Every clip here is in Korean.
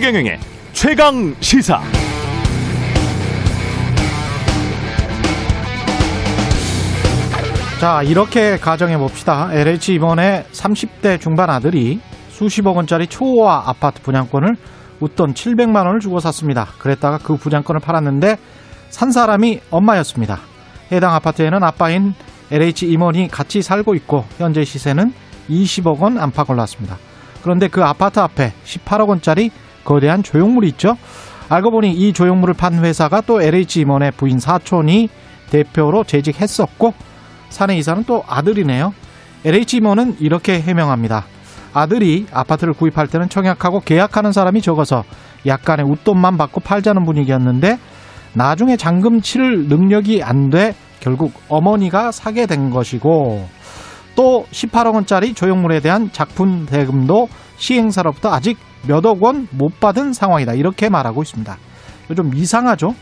최경영의 최강 시사. 자, 이렇게 가정해 봅시다. LH 이번에 30대 중반 아들이 수십억 원짜리 초호화 아파트 분양권을 웃돈 700만 원을 주고 샀습니다. 그랬다가 그 분양권을 팔았는데 산 사람이 엄마였습니다. 해당 아파트에는 아빠인 LH 임원이 같이 살고 있고 현재 시세는 20억 원 안팎 올랐습니다. 그런데 그 아파트 앞에 18억 원짜리 거대한 조형물이 있죠. 알고 보니 이 조형물을 판 회사가 또 LH 임원의 부인 사촌이 대표로 재직했었고 사내 이사는 또 아들이네요. LH 임원은 이렇게 해명합니다. 아들이 아파트를 구입할 때는 청약하고 계약하는 사람이 적어서 약간의 웃돈만 받고 팔자는 분위기였는데 나중에 잔금 치를 능력이 안 돼 결국 어머니가 사게 된 것이고 또 18억 원짜리 조형물에 대한 작품 대금도 시행사로부터 아직 몇억 원 못 받은 상황이다. 이렇게 말하고 있습니다. 좀 이상하죠?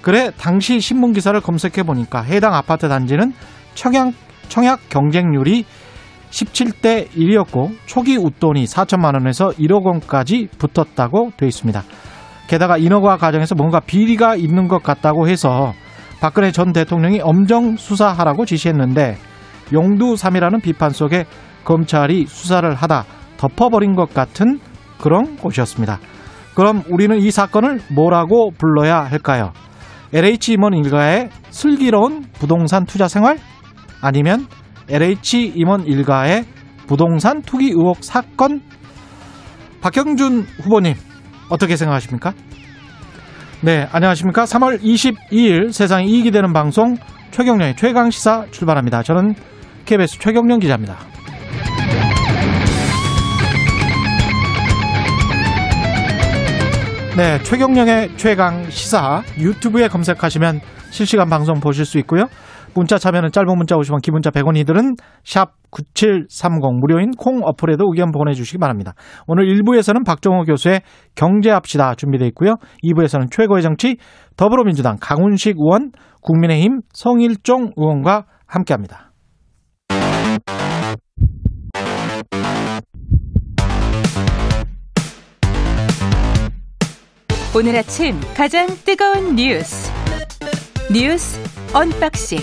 그래 당시 신문 기사를 검색해 보니까 해당 아파트 단지는 청약 청약 경쟁률이 17대 1이었고 초기 웃돈이 4천만 원에서 1억 원까지 붙었다고 되어 있습니다. 게다가 인허가 과정에서 뭔가 비리가 있는 것 같다고 해서 박근혜 전 대통령이 엄정 수사하라고 지시했는데 용두삼이라는 비판 속에 검찰이 수사를 하다 덮어버린 것 같은 그런 곳이었습니다. 그럼 우리는 이 사건을 뭐라고 불러야 할까요? LH 임원 일가의 슬기로운 부동산 투자 생활? 아니면 LH 임원 일가의 부동산 투기 의혹 사건? 박형준 후보님, 어떻게 생각하십니까? 네, 안녕하십니까. 3월 22일 세상에 이익이 되는 방송 최경련의 최강시사 출발합니다. 저는 KBS 최경련 기자입니다. 네, 최경령의 최강 시사 유튜브에 검색하시면 실시간 방송 보실 수 있고요. 문자 참여는 짧은 문자 50원, 기본자 100원이 들은 샵 9730 무료인 콩 어플에도 의견 보내주시기 바랍니다. 오늘 1부에서는 박정호 교수의 경제합시다 준비되어 있고요. 2부에서는 최고의 정치 더불어민주당 강훈식 의원, 국민의힘 성일종 의원과 함께합니다. 오늘 아침 가장 뜨거운 뉴스 뉴스 unboxing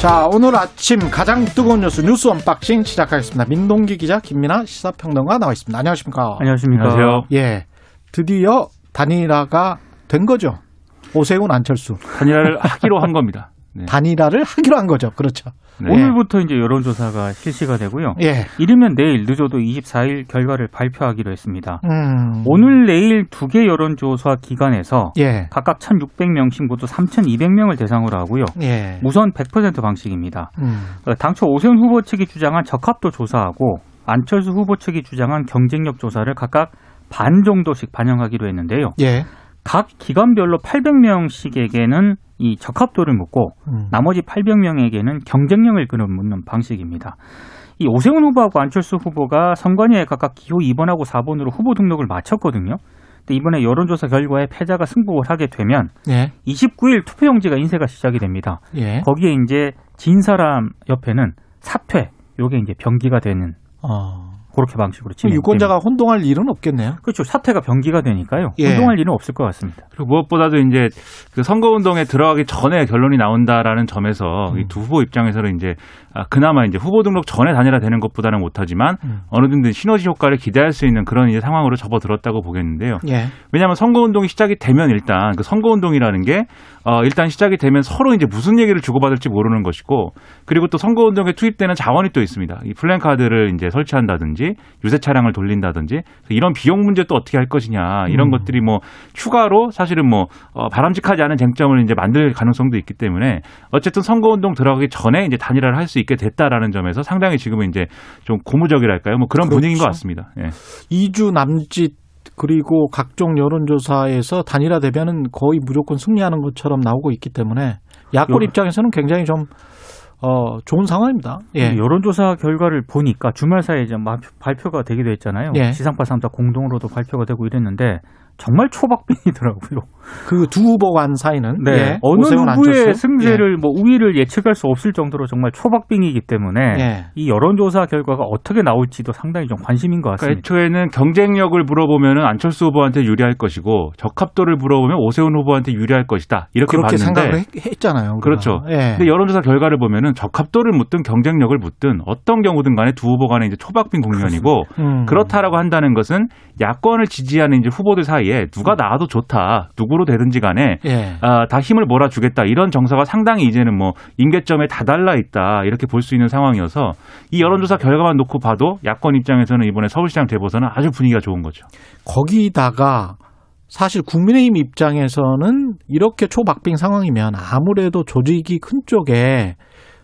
자, 오늘 아침 가장 뜨거운 뉴스 뉴스 unboxing 시작하겠습니다. 민동기 기자, 김민아 시사평론가 나와 있습니다. 안녕하십니까? 안녕하십니까. 안녕하세요. 예, 드디어 단일화가 된 거죠. 오세훈 안철수 단일화를 하기로 한 겁니다. 네. 단일화를 하기로 한 거죠. 그렇죠. 네. 오늘부터 이제 여론조사가 실시가 되고요. 예. 이르면 내일 늦어도 24일 결과를 발표하기로 했습니다. 음. 오늘 내일 두 개 여론조사 기관에서 예. 각각 1,600명씩 모두 3,200명을 대상으로 하고요. 예. 무선 100% 방식입니다. 음. 어, 당초 오세훈 후보 측이 주장한 적합도 조사하고 안철수 후보 측이 주장한 경쟁력 조사를 각각 반 정도씩 반영하기로 했는데요. 예. 각 기관별로 800명씩에게는 이 적합도를 묻고 음. 나머지 800명에게는 경쟁력을 그는 묻는 방식입니다. 이 오세훈 후보하고 안철수 후보가 선관위에 각각 기호 2번하고 4번으로 후보 등록을 마쳤거든요. 근데 이번에 여론조사 결과에 패자가 승복을 하게 되면 예. 29일 투표용지가 인쇄가 시작이 됩니다. 예. 거기에 이제 진 사람 옆에는 사퇴, 요게 이제 병기가 되는 어. 그렇게 방식으로 그 진행. 유권자가 혼동할 일은 없겠네요. 그렇죠. 사퇴가 병기가 되니까요. 예. 운동할 일은 없을 것 같습니다. 그리고 무엇보다도 이제 그 선거 운동에 들어가기 전에 결론이 나온다라는 점에서 음. 이두 후보 입장에서는 이제 아, 그나마 이제 후보 등록 전에 단일화 되는 것보다는 못하지만 음. 어느 정도 시너지 효과를 기대할 수 있는 그런 이제 상황으로 접어들었다고 보겠는데요. 예. 왜냐하면 선거운동이 시작이 되면 일단 그 선거운동이라는 게 어, 일단 시작이 되면 서로 이제 무슨 얘기를 주고받을지 모르는 것이고 그리고 또 선거운동에 투입되는 자원이 또 있습니다. 이 플랜카드를 이제 설치한다든지 유세 차량을 돌린다든지 이런 비용 문제 또 어떻게 할 것이냐 이런 음. 것들이 뭐 추가로 사실은 뭐 어, 바람직하지 않은 쟁점을 이제 만들 가능성도 있기 때문에 어쨌든 선거운동 들어가기 전에 이제 단일화를 할 수 있게 됐다라는 점에서 상당히 지금은 이제 좀 고무적이랄까요? 뭐 그런 그렇죠. 분위기인 것 같습니다. 예. 2주 남짓 그리고 각종 여론조사에서 단일화 되면은 거의 무조건 승리하는 것처럼 나오고 있기 때문에 야권 요- 입장에서는 굉장히 좀 어, 좋은 상황입니다. 예. 여론조사 결과를 보니까 주말 사이에 이제 마- 발표가 되기도 했잖아요. 예. 지상파 3사 공동으로도 발표가 되고 이랬는데 정말 초박빙이더라고요. 그 두 후보 간 사이는 네. 예, 어느 누구의 안철수? 승세를 뭐 우위를 예측할 수 없을 정도로 정말 초박빙이기 때문에 예. 이 여론조사 결과가 어떻게 나올지도 상당히 좀 관심인 것 그러니까 같습니다. 애초에는 경쟁력을 물어보면 안철수 후보한테 유리할 것이고 적합도를 물어보면 오세훈 후보한테 유리할 것이다. 이렇게 그렇게 봤는데 생각을 했, 잖아요 그렇죠. 예. 근데 여론조사 결과를 보면은 적합도를 묻든 경쟁력을 묻든 어떤 경우든 간에 두 후보 간에 이제 초박빙 국면이고 음. 그렇다라고 한다는 것은 야권을 지지하는 이제 후보들 사이 에 누가 나와도 좋다. 누구로 되든지 간에 예. 아, 다 힘을 몰아주겠다. 이런 정서가 상당히 이제는 뭐 임계점에 다달라 있다. 이렇게 볼 수 있는 상황이어서 이 여론조사 결과만 놓고 봐도 야권 입장에서는 이번에 서울시장 재보선은 아주 분위기가 좋은 거죠. 거기다가 사실 국민의힘 입장에서는 이렇게 초박빙 상황이면 아무래도 조직이 큰 쪽에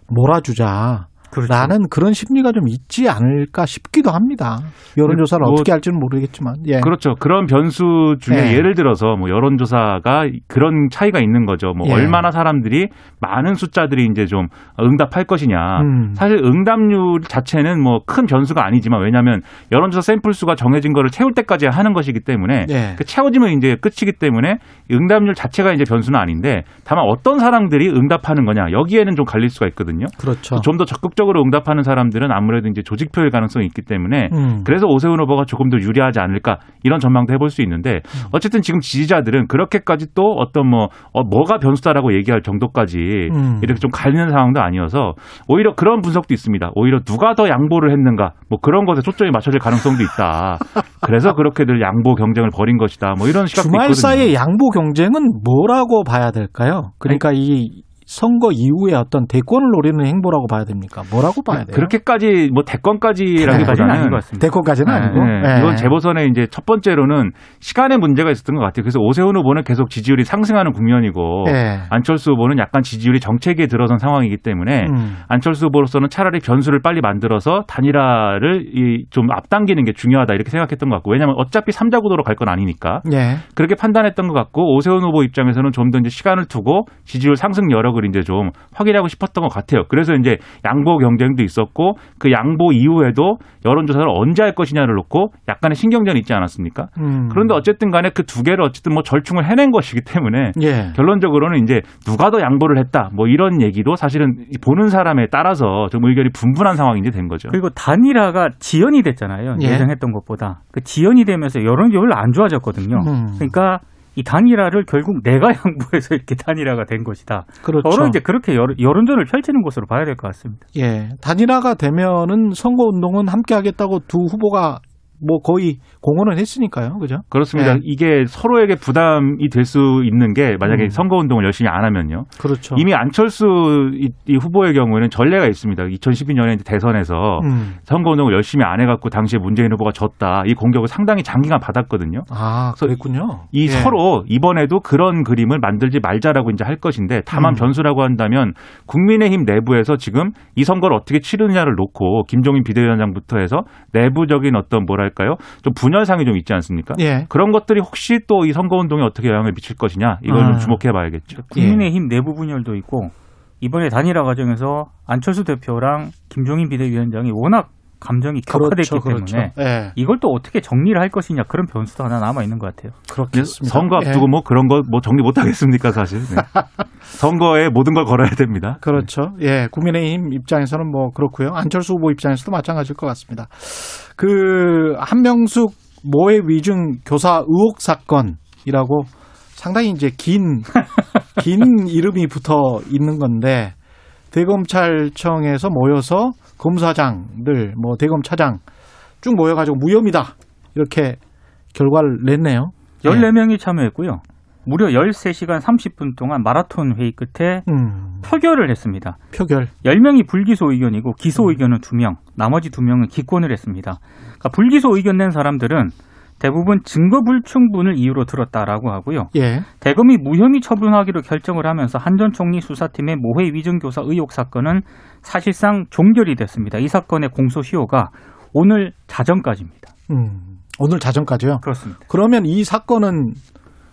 몰아주자. 그렇죠. 라는 그런 심리가 좀 있지 않을까 싶기도 합니다. 여론조사를 뭐 어떻게 할지는 모르겠지만. 예. 그렇죠. 그런 변수 중에 예. 예를 들어서 뭐 여론조사가 그런 차이가 있는 거죠. 뭐 예. 얼마나 사람들이 많은 숫자들이 이제 좀 응답할 것이냐. 음. 사실 응답률 자체는 뭐 큰 변수가 아니지만 왜냐하면 여론조사 샘플 수가 정해진 거를 채울 때까지 하는 것이기 때문에 예. 그 채워지면 이제 끝이기 때문에 응답률 자체가 이제 변수는 아닌데 다만 어떤 사람들이 응답하는 거냐 여기에는 좀 갈릴 수가 있거든요. 그렇죠. 좀 더 적극 적으로 응답하는 사람들은 아무래도 이제 조직표일 가능성이 있기 때문에 음. 그래서 오세훈 후보가 조금 더 유리하지 않을까 이런 전망도 해볼 수 있는데 음. 어쨌든 지금 지지자들은 그렇게까지 또 어떤 뭐 어, 뭐가 변수다라고 얘기할 정도까지 음. 이렇게 좀 갈리는 상황도 아니어서 오히려 그런 분석도 있습니다. 오히려 누가 더 양보를 했는가 뭐 그런 것에 초점이 맞춰질 가능성도 있다. 그래서 그렇게들 양보 경쟁을 벌인 것이다. 뭐 이런 시각도 주말 있거든요. 사이의 양보 경쟁은 뭐라고 봐야 될까요? 그러니까 이 선거 이후에 어떤 대권을 노리는 행보라고 봐야 됩니까? 뭐라고 봐야 돼요? 그렇게까지는 뭐 대권까지라기보다는 아닌 것 같습니다. 대권까지는 아니고. 네, 예. 이건 재보선에 이제 첫 번째로는 시간의 문제가 있었던 것 같아요. 그래서 오세훈 후보는 계속 지지율이 상승하는 국면이고 예. 안철수 후보는 약간 지지율이 정체기에 들어선 상황이기 때문에 음. 안철수 후보로서는 차라리 변수를 빨리 만들어서 단일화를 이 좀 앞당기는 게 중요하다 이렇게 생각했던 것 같고 왜냐하면 어차피 삼자 구도로 갈 건 아니니까 예. 그렇게 판단했던 것 같고 오세훈 후보 입장에서는 좀 더 이제 시간을 두고 지지율 상승 여력을 이제 좀 확인하고 싶었던 것 같아요. 그래서 이제 양보 경쟁도 있었고 그 양보 이후에도 여론조사를 언제 할 것이냐를 놓고 약간의 신경전이 있지 않았습니까? 음. 그런데 어쨌든 간에 그 두 개를 어쨌든 뭐 절충을 해낸 것이기 때문에 예. 결론적으로는 이제 누가 더 양보를 했다 뭐 이런 얘기도 사실은 보는 사람에 따라서 좀 의견이 분분한 상황이 이제 된 거죠. 그리고 단일화가 지연이 됐잖아요. 예. 예상했던 것보다. 그 지연이 되면서 여론이 별로 안 좋아졌거든요. 음. 그러니까 이 단일화를 결국 내가 양보해서 이렇게 단일화가 된 것이다. 그렇죠. 서로 이제 그렇게 여론, 여론 전을 펼치는 것으로 봐야 될 것 같습니다. 예. 단일화가 되면은 선거 운동은 함께 하겠다고 두 후보가 뭐 거의 공언을 했으니까요. 그죠? 그렇습니다. 예. 이게 서로에게 부담이 될 수 있는 게 만약에 음. 선거 운동을 열심히 안 하면요. 그렇죠. 이미 안철수 이, 이 후보의 경우에는 전례가 있습니다. 2012년에 대선에서 음. 선거 운동을 열심히 안 해갖고 당시에 문재인 후보가 졌다. 이 공격을 상당히 장기간 받았거든요. 아, 그랬군요. 이 예. 서로 이번에도 그런 그림을 만들지 말자라고 이제 할 것인데 다만 음. 변수라고 한다면 국민의힘 내부에서 지금 이 선거를 어떻게 치르느냐를 놓고 김종인 비대위원장부터 해서 내부적인 어떤 뭐랄 까요 좀 분열상이 좀 있지 않습니까? 예. 그런 것들이 혹시 또 이 선거 운동에 어떻게 영향을 미칠 것이냐 이걸 아. 좀 주목해 봐야겠죠. 국민의힘 내부 분열도 있고 이번에 단일화 과정에서 안철수 대표랑 김종인 비대위원장이 워낙 감정이 격화됐기 그렇죠. 그렇죠. 때문에 예. 이걸 또 어떻게 정리를 할 것이냐 그런 변수도 하나 남아 있는 것 같아요. 그렇겠습니다. 선거 예. 앞두고 뭐 그런 거 뭐 정리 못 하겠습니까 사실. 네. 선거에 모든 걸 걸어야 됩니다. 그렇죠. 예, 국민의힘 입장에서는 뭐 그렇고요. 안철수 후보 입장에서도 마찬가지일 것 같습니다. 그 한명숙 모해 위증 교사 의혹 사건이라고 상당히 이제 긴, 긴 이름이 붙어 있는 건데 대검찰청에서 모여서 검사장들, 뭐 대검 차장 쭉 모여가지고 무혐의다 이렇게 결과를 냈네요. 14명이 참여했고요. 무려 13시간 30분 동안 마라톤 회의 끝에 음, 표결을 했습니다. 표결. 10명이 불기소 의견이고 기소 의견은 2명, 나머지 2명은 기권을 했습니다. 그러니까 불기소 의견 낸 사람들은 대부분 증거 불충분을 이유로 들었다라고 하고요. 예, 대검이 무혐의 처분하기로 결정을 하면서 한전 총리 수사팀의 모해 위증교사 의혹 사건은 사실상 종결이 됐습니다. 이 사건의 공소시효가 오늘 자정까지입니다. 음, 오늘 자정까지요. 그렇습니다. 그러면 이 사건은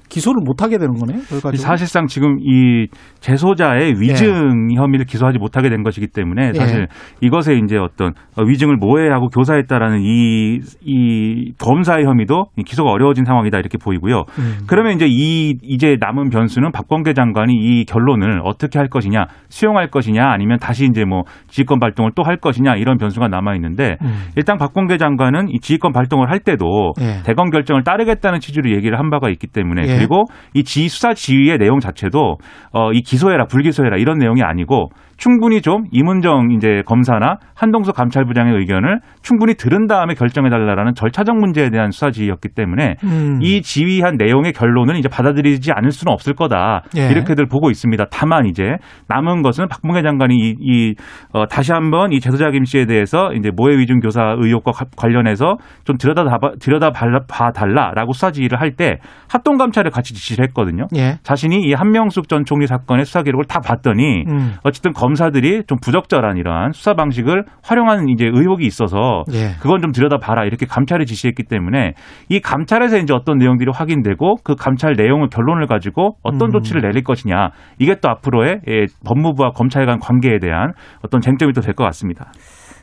기소를 못 하게 되는 거네요. 사실상 지금 이 재소자의 위증 혐의를 기소하지 못하게 된 것이기 때문에 사실 예. 이것에 이제 어떤 위증을 모해하고 교사했다라는 이, 이 검사의 혐의도 기소가 어려워진 상황이다 이렇게 보이고요. 음. 그러면 이제 이 이제 남은 변수는 박범계 장관이 이 결론을 어떻게 할 것이냐, 수용할 것이냐, 아니면 다시 이제 뭐 지휘권 발동을 또 할 것이냐 이런 변수가 남아 있는데 음. 일단 박범계 장관은 이 지휘권 발동을 할 때도 예. 대검 결정을 따르겠다는 취지로 얘기를 한 바가 있기 때문에 예. 그리고 이 지 수사 지휘의 내용 자체도 어, 이 기소해라 불기소해라 이런 내용이 아니고 충분히 좀 이문정 이제 검사나 한동수 감찰부장의 의견을 충분히 들은 다음에 결정해 달라라는 절차적 문제에 대한 수사 지휘였기 때문에 음. 이 지휘한 내용의 결론은 이제 받아들이지 않을 수는 없을 거다 예. 이렇게들 보고 있습니다. 다만 이제 남은 것은 박봉계 장관이 이, 이 어, 다시 한번 이 제소자 김 씨에 대해서 이제 모해 위증 교사 의혹과 가- 관련해서 좀 들여다 들여다 봐 달라라고 수사 지휘를 할 때 합동 감찰을 같이 지시를 했거든요. 예. 자신이 이 한명숙 전 총리 사건의 수사 기록을 다 봤더니 음. 어쨌든 검 사들이 좀 부적절한 이러한 수사 방식을 활용하는 이제 의혹이 있어서 예. 그건 좀 들여다 봐라 이렇게 감찰을 지시했기 때문에 이 감찰에서 이제 어떤 내용들이 확인되고 그 감찰 내용을 결론을 가지고 어떤 음. 조치를 내릴 것이냐 이게 또 앞으로의 예, 법무부와 검찰 간 관계에 대한 어떤 쟁점이 또 될 것 같습니다.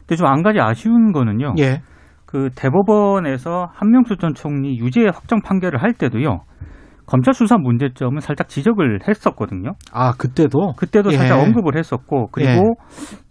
근데 좀 한 가지 아쉬운 거는요. 예. 그 대법원에서 한명수 전 총리 유죄 확정 판결을 할 때도요. 검찰 수사 문제점은 살짝 지적을 했었거든요. 아 그때도 그때도 예. 살짝 언급을 했었고 그리고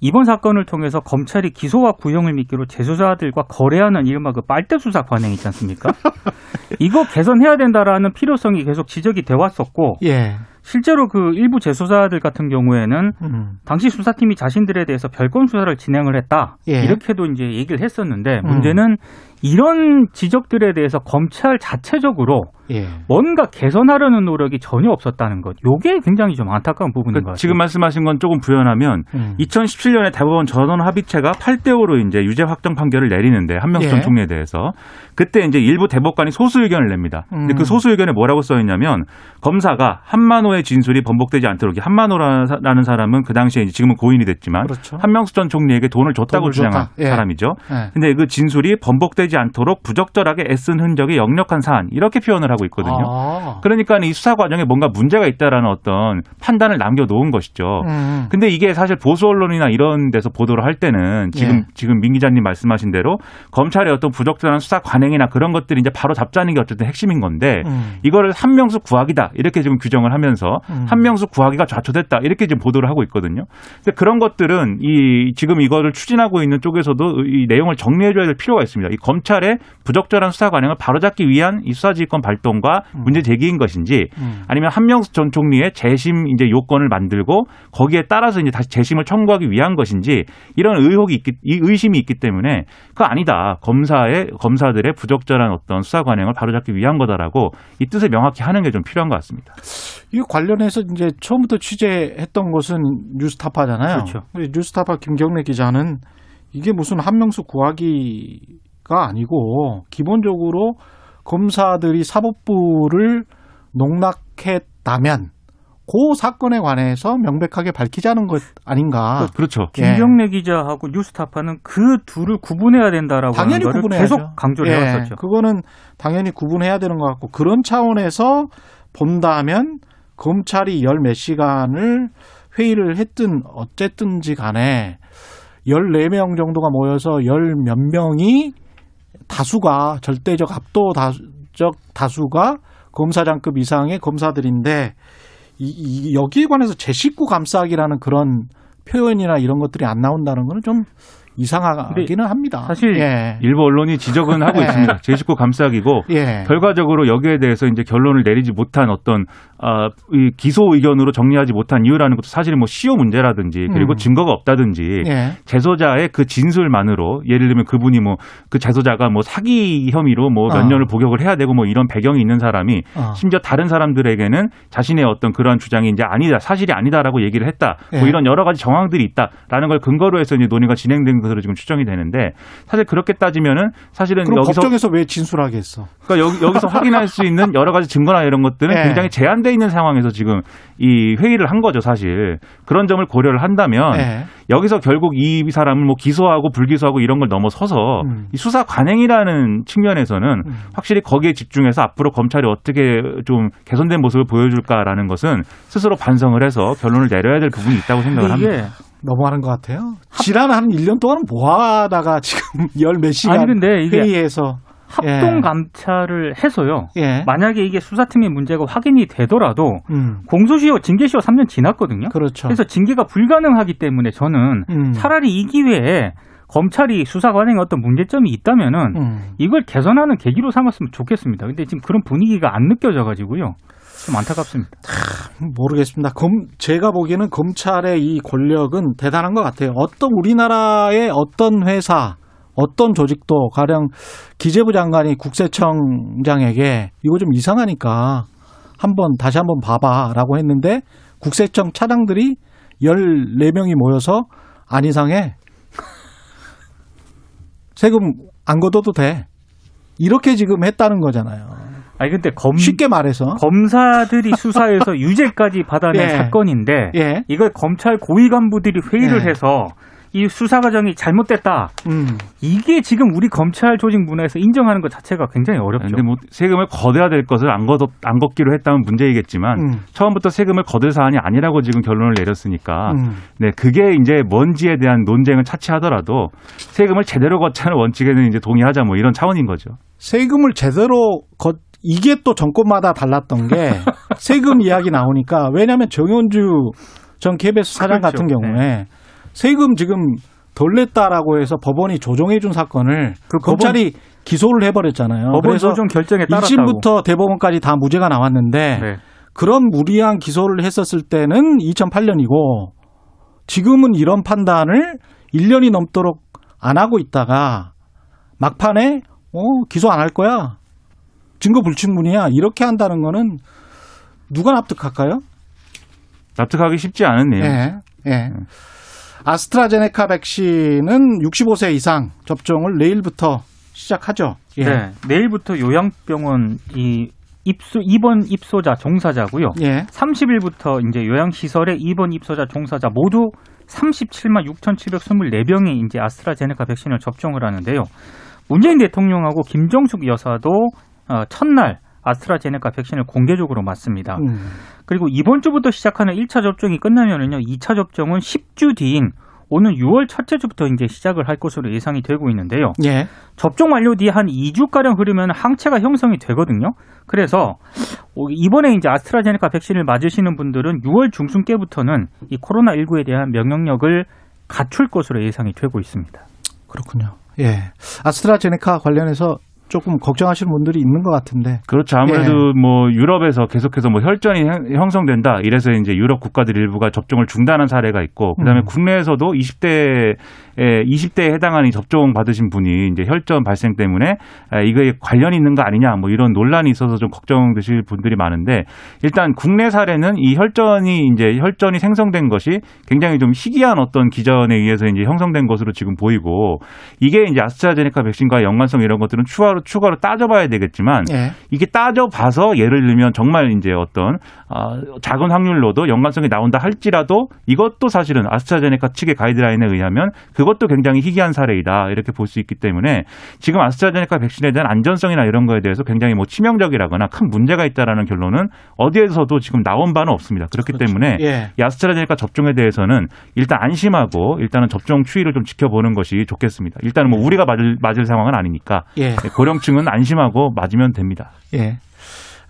이번 사건을 통해서 검찰이 기소와 구형을 미끼로 재소자들과 거래하는 이른바 그 빨대 수사 관행 있지 않습니까? 이거 개선해야 된다라는 필요성이 계속 지적이 돼 왔었고 예. 실제로 그 일부 재소자들 같은 경우에는 음. 당시 수사팀이 자신들에 대해서 별건 수사를 진행을 했다. 예. 이렇게도 이제 얘기를 했었는데 음. 문제는 이런 지적들에 대해서 검찰 자체적으로 예. 뭔가 개선하려는 노력이 전혀 없었다는 것. 요게 굉장히 좀 안타까운 부분인 것그 같아요. 지금 말씀하신 건 조금 부연하면 음. 2017년에 대법원 전원 합의체가 8대 5로 이제 유죄 확정 판결을 내리는데 한명수 전 예. 총리에 대해서 그때 이제 일부 대법관이 소수 의견을 냅니다. 근데 음. 그 소수 의견에 뭐라고 써 있냐면 검사가 한만호의 진술이 번복되지 않도록 이 한만호라는 사람은 그 당시에 지금은 고인이 됐지만 그렇죠. 한명수 전 총리에게 돈을 줬다고 돈을 주장한 줬다. 예. 사람이죠. 예. 근데 그 진술이 번복되지 않도록 부적절하게 애쓴 흔적이 역력한 사안 이렇게 표현을 하고 있거든요. 아. 그러니까 이 수사 과정에 뭔가 문제가 있다라는 어떤 판단을 남겨놓은 것이죠. 음. 근데 이게 사실 보수 언론이나 이런 데서 보도를 할 때는 지금 예. 지금 민 기자님 말씀하신 대로 검찰의 어떤 부적절한 수사 관행이나 그런 것들이 이제 바로 잡자는 게 어쨌든 핵심인 건데 음. 이거를 한명수 구하기다 이렇게 지금 규정을 하면서 음. 한명수 구하기가 좌초됐다 이렇게 지금 보도를 하고 있거든요. 근데 그런 것들은 이 지금 이거를 추진하고 있는 쪽에서도 이 내용을 정리해줘야 될 필요가 있습니다. 이 검 찰의 부적절한 수사 관행을 바로잡기 위한 이 수사지휘권 발동과 문제 제기인 것인지 음. 아니면 한명수 전 총리의 재심 이제 요건을 만들고 거기에 따라서 이제 다시 재심을 청구하기 위한 것인지 이런 의혹이 있기 이 의심이 있기 때문에 그거 아니다 검사의 검사들의 부적절한 어떤 수사 관행을 바로잡기 위한 거다라고 이 뜻을 명확히 하는 게 좀 필요한 것 같습니다. 이 관련해서 이제 처음부터 취재했던 것은 뉴스타파잖아요. 그렇죠. 뉴스타파 김경래 기자는 이게 무슨 한명수 구하기 가 아니고 기본적으로 검사들이 사법부를 농락했다면 그 사건에 관해서 명백하게 밝히자는 것 아닌가. 그렇죠. 예. 김경래 기자하고 뉴스타파는 그 둘을 구분해야 된다라고 하는 당연히 거를 구분해야죠. 계속 강조를 예, 해왔었죠. 그거는 당연히 구분해야 되는 것 같고 그런 차원에서 본다면 검찰이 열 몇 시간을 회의를 했든 어쨌든지 간에 14명 정도가 모여서 열 몇 명이 다수가 절대적 압도적 다수가 검사장급 이상의 검사들인데 이, 이 여기에 관해서 제 식구 감싸기라는 그런 표현이나 이런 것들이 안 나온다는 거는 좀 이상하기는 합니다. 사실 예. 일부 언론이 지적은 하고 예. 있습니다. 제 식구 감싸기고 예. 결과적으로 여기에 대해서 이제 결론을 내리지 못한 어떤 어, 이 기소 의견으로 정리하지 못한 이유라는 것도 사실 뭐 시효 문제라든지 그리고 음. 증거가 없다든지 예. 재소자의 그 진술만으로 예를 들면 그분이 뭐 그 재소자가 뭐 사기 혐의로 뭐몇 어. 년을 복역을 해야 되고 뭐 이런 배경이 있는 사람이 어. 심지어 다른 사람들에게는 자신의 어떤 그러한 주장이 이제 아니다 사실이 아니다라고 얘기를 했다 예. 뭐 이런 여러 가지 정황들이 있다라는 걸 근거로 해서 이제 논의가 진행된 것으로 지금 추정이 되는데 사실 그렇게 따지면은 사실은 그럼 여기서 걱정해서 왜 진술하게 했어? 그러니까 여기, 여기서 확인할 수 있는 여러 가지 증거나 이런 것들은 네. 굉장히 제한돼 있는 상황에서 지금 이 회의를 한 거죠, 사실. 그런 점을 고려를 한다면 네. 여기서 결국 이 사람을 뭐 기소하고 불기소하고 이런 걸 넘어서서 음. 이 수사 관행이라는 측면에서는 음. 확실히 거기에 집중해서 앞으로 검찰이 어떻게 좀 개선된 모습을 보여줄까라는 것은 스스로 반성을 해서 결론을 내려야 될 부분이 있다고 생각을 합니다. 너무하는 것 같아요. 지난 한 1년 동안 뭐 하다가 지금 열 몇 시간 아니 근데 이게 회의에서 합동 감찰을 해서요. 예. 만약에 이게 수사팀의 문제가 확인이 되더라도 음. 공소시효, 징계시효 3년 지났거든요. 그렇죠. 그래서 징계가 불가능하기 때문에 저는 음. 차라리 이 기회에 검찰이 수사 관행에 어떤 문제점이 있다면은 음. 이걸 개선하는 계기로 삼았으면 좋겠습니다. 근데 지금 그런 분위기가 안 느껴져 가지고요. 좀 안타깝습니다. 모르겠습니다. 검, 제가 보기에는 검찰의 이 권력은 대단한 것 같아요. 어떤 우리나라의 어떤 회사, 어떤 조직도 가령 기재부 장관이 국세청장에게 이거 좀 이상하니까 한번 다시 한번 봐봐라고 했는데 국세청 차장들이 14명이 모여서 안 이상해. 세금 안 걷어도 돼. 이렇게 지금 했다는 거잖아요. 아니 근데 검 쉽게 말해서. 검사들이 수사해서 유죄까지 받아낸 예. 사건인데 예. 이걸 검찰 고위 간부들이 회의를 예. 해서 이 수사 과정이 잘못됐다. 음. 이게 지금 우리 검찰 조직 문화에서 인정하는 것 자체가 굉장히 어렵죠. 근데 뭐 세금을 걷어야 될 것을 안 걷, 안 걷기로 했다면 문제이겠지만 음. 처음부터 세금을 거둘 사안이 아니라고 지금 결론을 내렸으니까 음. 네, 그게 이제 뭔지에 대한 논쟁을 차치하더라도 세금을 제대로 걷자는 원칙에는 이제 동의하자 뭐 이런 차원인 거죠. 세금을 제대로 거 이게 또 정권마다 달랐던 게 세금 이야기 나오니까 왜냐하면 정현주 전 KBS 사장 그렇죠. 같은 경우에 세금 지금 덜 냈다라고 해서 법원이 조정해 준 사건을 그 검찰이 기소를 해버렸잖아요. 법원 조정 결정에 따랐다고. 1심부터 대법원까지 다 무죄가 나왔는데 네. 그런 무리한 기소를 했었을 때는 2008년이고 지금은 이런 판단을 1년이 넘도록 안 하고 있다가 막판에 어 기소 안 할 거야 증거 불충분이야 이렇게 한다는 거는 누가 납득할까요? 납득하기 쉽지 않은 내용. 예. 예. 아스트라제네카 백신은 65세 이상 접종을 내일부터 시작하죠. 예. 네. 내일부터 요양병원 이 입소 입원 입소자 종사자고요. 예. 30일부터 이제 요양시설에 입원 입소자 종사자 모두 37만 6,724명이 이제 아스트라제네카 백신을 접종을 하는데요. 문재인 대통령하고 김정숙 여사도 어, 첫날 아스트라제네카 백신을 공개적으로 맞습니다. 음. 그리고 이번 주부터 시작하는 1차 접종이 끝나면은요, 2차 접종은 10주 뒤인 오는 6월 첫째 주부터 이제 시작을 할 것으로 예상이 되고 있는데요. 예. 접종 완료 뒤에 한 2주 가량 흐르면 항체가 형성이 되거든요. 그래서 이번에 이제 아스트라제네카 백신을 맞으시는 분들은 6월 중순께부터는 이 코로나 19에 대한 면역력을 갖출 것으로 예상이 되고 있습니다. 그렇군요. 예. 아스트라제네카 관련해서 조금 걱정하시는 분들이 있는 것 같은데. 그렇죠. 아무래도 뭐 유럽에서 계속해서 뭐 혈전이 형- 형성된다. 이래서 이제 유럽 국가들 일부가 접종을 중단한 사례가 있고, 그다음에 음. 국내에서도 20대 에 20대에 해당하는 이 접종 받으신 분이 이제 혈전 발생 때문에 에, 이거에 관련이 있는 거 아니냐 뭐 이런 논란이 있어서 좀 걱정되실 분들이 많은데 일단 국내 사례는 이 혈전이 이제 혈전이 생성된 것이 굉장히 좀 희귀한 어떤 기전에 의해서 이제 형성된 것으로 지금 보이고 이게 이제 아스트라제네카 백신과 연관성 이런 것들은 추가로 추가로 따져봐야 되겠지만 예. 이게 따져봐서 예를 들면 정말 이제 어떤 아, 작은 확률로도 연관성이 나온다 할지라도 이것도 사실은 아스트라제네카 측의 가이드라인에 의하면 그 것도 굉장히 희귀한 사례이다 이렇게 볼 수 있기 때문에 지금 아스트라제네카 백신에 대한 안전성이나 이런 거에 대해서 굉장히 뭐 치명적이라거나 큰 문제가 있다라는 결론은 어디에서도 지금 나온 바는 없습니다. 그렇기 때문에 예. 이 아스트라제네카 접종에 대해서는 일단 안심하고 일단은 접종 추이를 좀 지켜보는 것이 좋겠습니다. 일단은 뭐 우리가 맞을 맞을 상황은 아니니까 예. 네, 고령층은 안심하고 맞으면 됩니다. 예.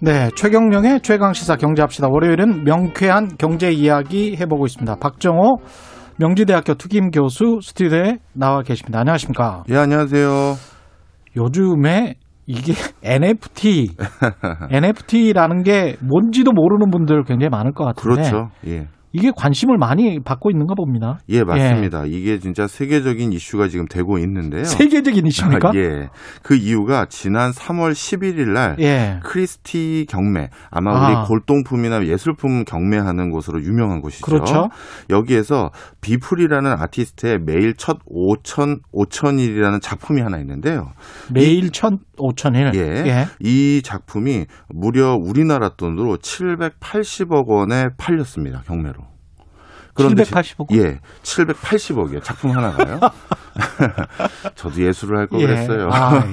네, 최경령의 최강 시사 경제합시다. 월요일은 명쾌한 경제 이야기 해보고 있습니다. 박정호 명지대학교 특임 교수 스튜디오에 나와 계십니다. 안녕하십니까? 예, 안녕하세요. 요즘에 이게 NFT, NFT라는 게 뭔지도 모르는 분들 굉장히 많을 것 같은데 그렇죠. 예. 이게 관심을 많이 받고 있는가 봅니다. 예, 맞습니다. 이게 진짜 세계적인 이슈가 지금 되고 있는데요. 세계적인 이슈입니까? 아, 예. 그 이유가 지난 3월 11일 날 예. 크리스티 경매 아마 아. 우리 골동품이나 예술품 경매하는 곳으로 유명한 곳이죠. 그렇죠. 여기에서 비풀이라는 아티스트의 매일 첫 5천 5천일이라는 작품이 하나 있는데요. 매일 천 오천일. 예. 이 작품이 무려 우리나라 돈으로 780억 원에 팔렸습니다. 경매로. 지- 780억 원? 예, 780억이요. 작품 하나가요. 저도 예술을 할걸 그랬어요. 아, 예.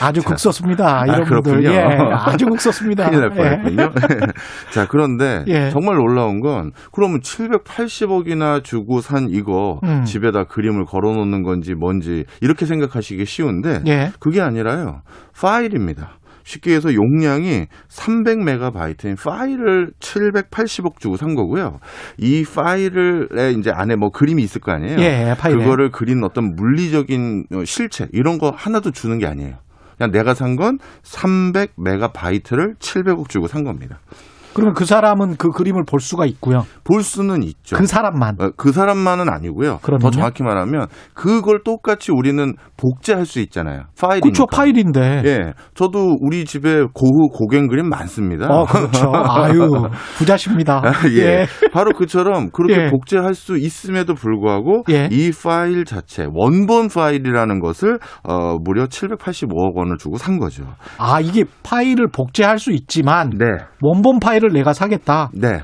아주 극소수입니다. 이런 분들. 그렇군요. 예. 아주 극소수입니다. 큰일 날 예. 뻔했군요. 자, 그런데 예. 정말 놀라운 건 그러면 780억이나 주고 산 이거 음. 집에다 그림을 걸어 놓는 건지 뭔지 이렇게 생각하시기 쉬운데 예. 그게 아니라요. 파일입니다. 쉽게 해서 용량이 300메가바이트인 파일을 780억 주고 산 거고요. 이 파일에 이제 안에 뭐 그림이 있을 거 아니에요. 예, 파일에. 그거를 그린 어떤 물리적인 어, 실체 이런 거 하나도 주는 게 아니에요. 그냥 내가 산 건 300메가바이트를 700억 주고 산 겁니다. 그러면 그 사람은 그 그림을 볼 수가 있고요. 볼 수는 있죠. 그 사람만. 어, 그 사람만은 아니고요. 그러면요? 더 정확히 말하면 그걸 똑같이 우리는 복제할 수 있잖아요. 파일이니까. 그렇죠. 파일인데. 예, 저도 우리 집에 고흐 고갱 그림 많습니다. 어, 그렇죠. 아유, 부자십니다. 아, 예. 바로 그처럼 그렇게 예. 복제할 수 있음에도 불구하고 예. 이 파일 자체 원본 파일이라는 것을 어, 무려 785억 원을 주고 산 거죠. 아, 이게 파일을 복제할 수 있지만 네. 원본 파일 을 내가 사겠다. 네.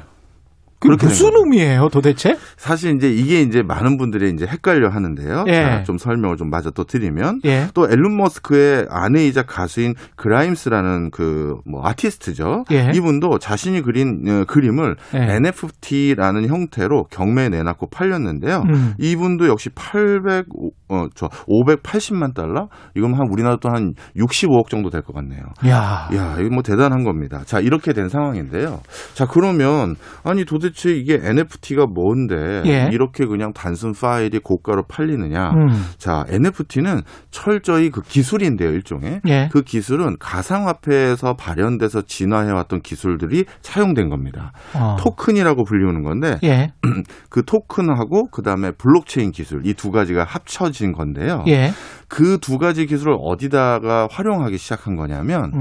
그 무슨. 의미예요, 도대체? 사실 이제 이게 이제 많은 분들이 이제 헷갈려 하는데요. 예. 자, 좀 설명을 좀 마저 또 드리면 예. 또 일론 머스크의 아내이자 가수인 그라임스라는 그 뭐 아티스트죠. 예. 이분도 자신이 그린 어, 그림을 예. NFT라는 형태로 경매에 내놨고 팔렸는데요. 음. 이분도 역시 800, 어, 저 580만 달러? 이건 한 우리나라 돈 한 65억 정도 될 것 같네요. 야. 야, 이거 뭐 대단한 겁니다. 자, 이렇게 된 상황인데요. 자, 그러면 아니 도대체 이게 NFT가 뭔데 예. 이렇게 그냥 단순 파일이 고가로 팔리느냐? 음. 자, NFT는 철저히 그 기술인데요, 일종의. 예. 그 기술은 가상화폐에서 발현돼서 진화해 왔던 기술들이 사용된 겁니다. 어. 토큰이라고 불리우는 건데 예. 그 토큰하고 그 다음에 블록체인 기술 이 두 가지가 합쳐 진 건데요. 예. 그 두 가지 기술을 어디다가 활용하기 시작한 거냐면 음.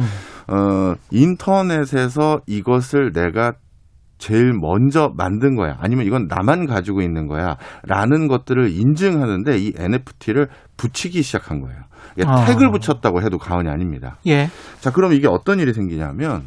어, 인터넷에서 이것을 내가 제일 먼저 만든 거야. 아니면 이건 나만 가지고 있는 거야. 라는 것들을 인증하는데 이 NFT를 붙이기 시작한 거예요. 아. 태그를 붙였다고 해도 과언이 아닙니다. 예. 자, 그럼 이게 어떤 일이 생기냐면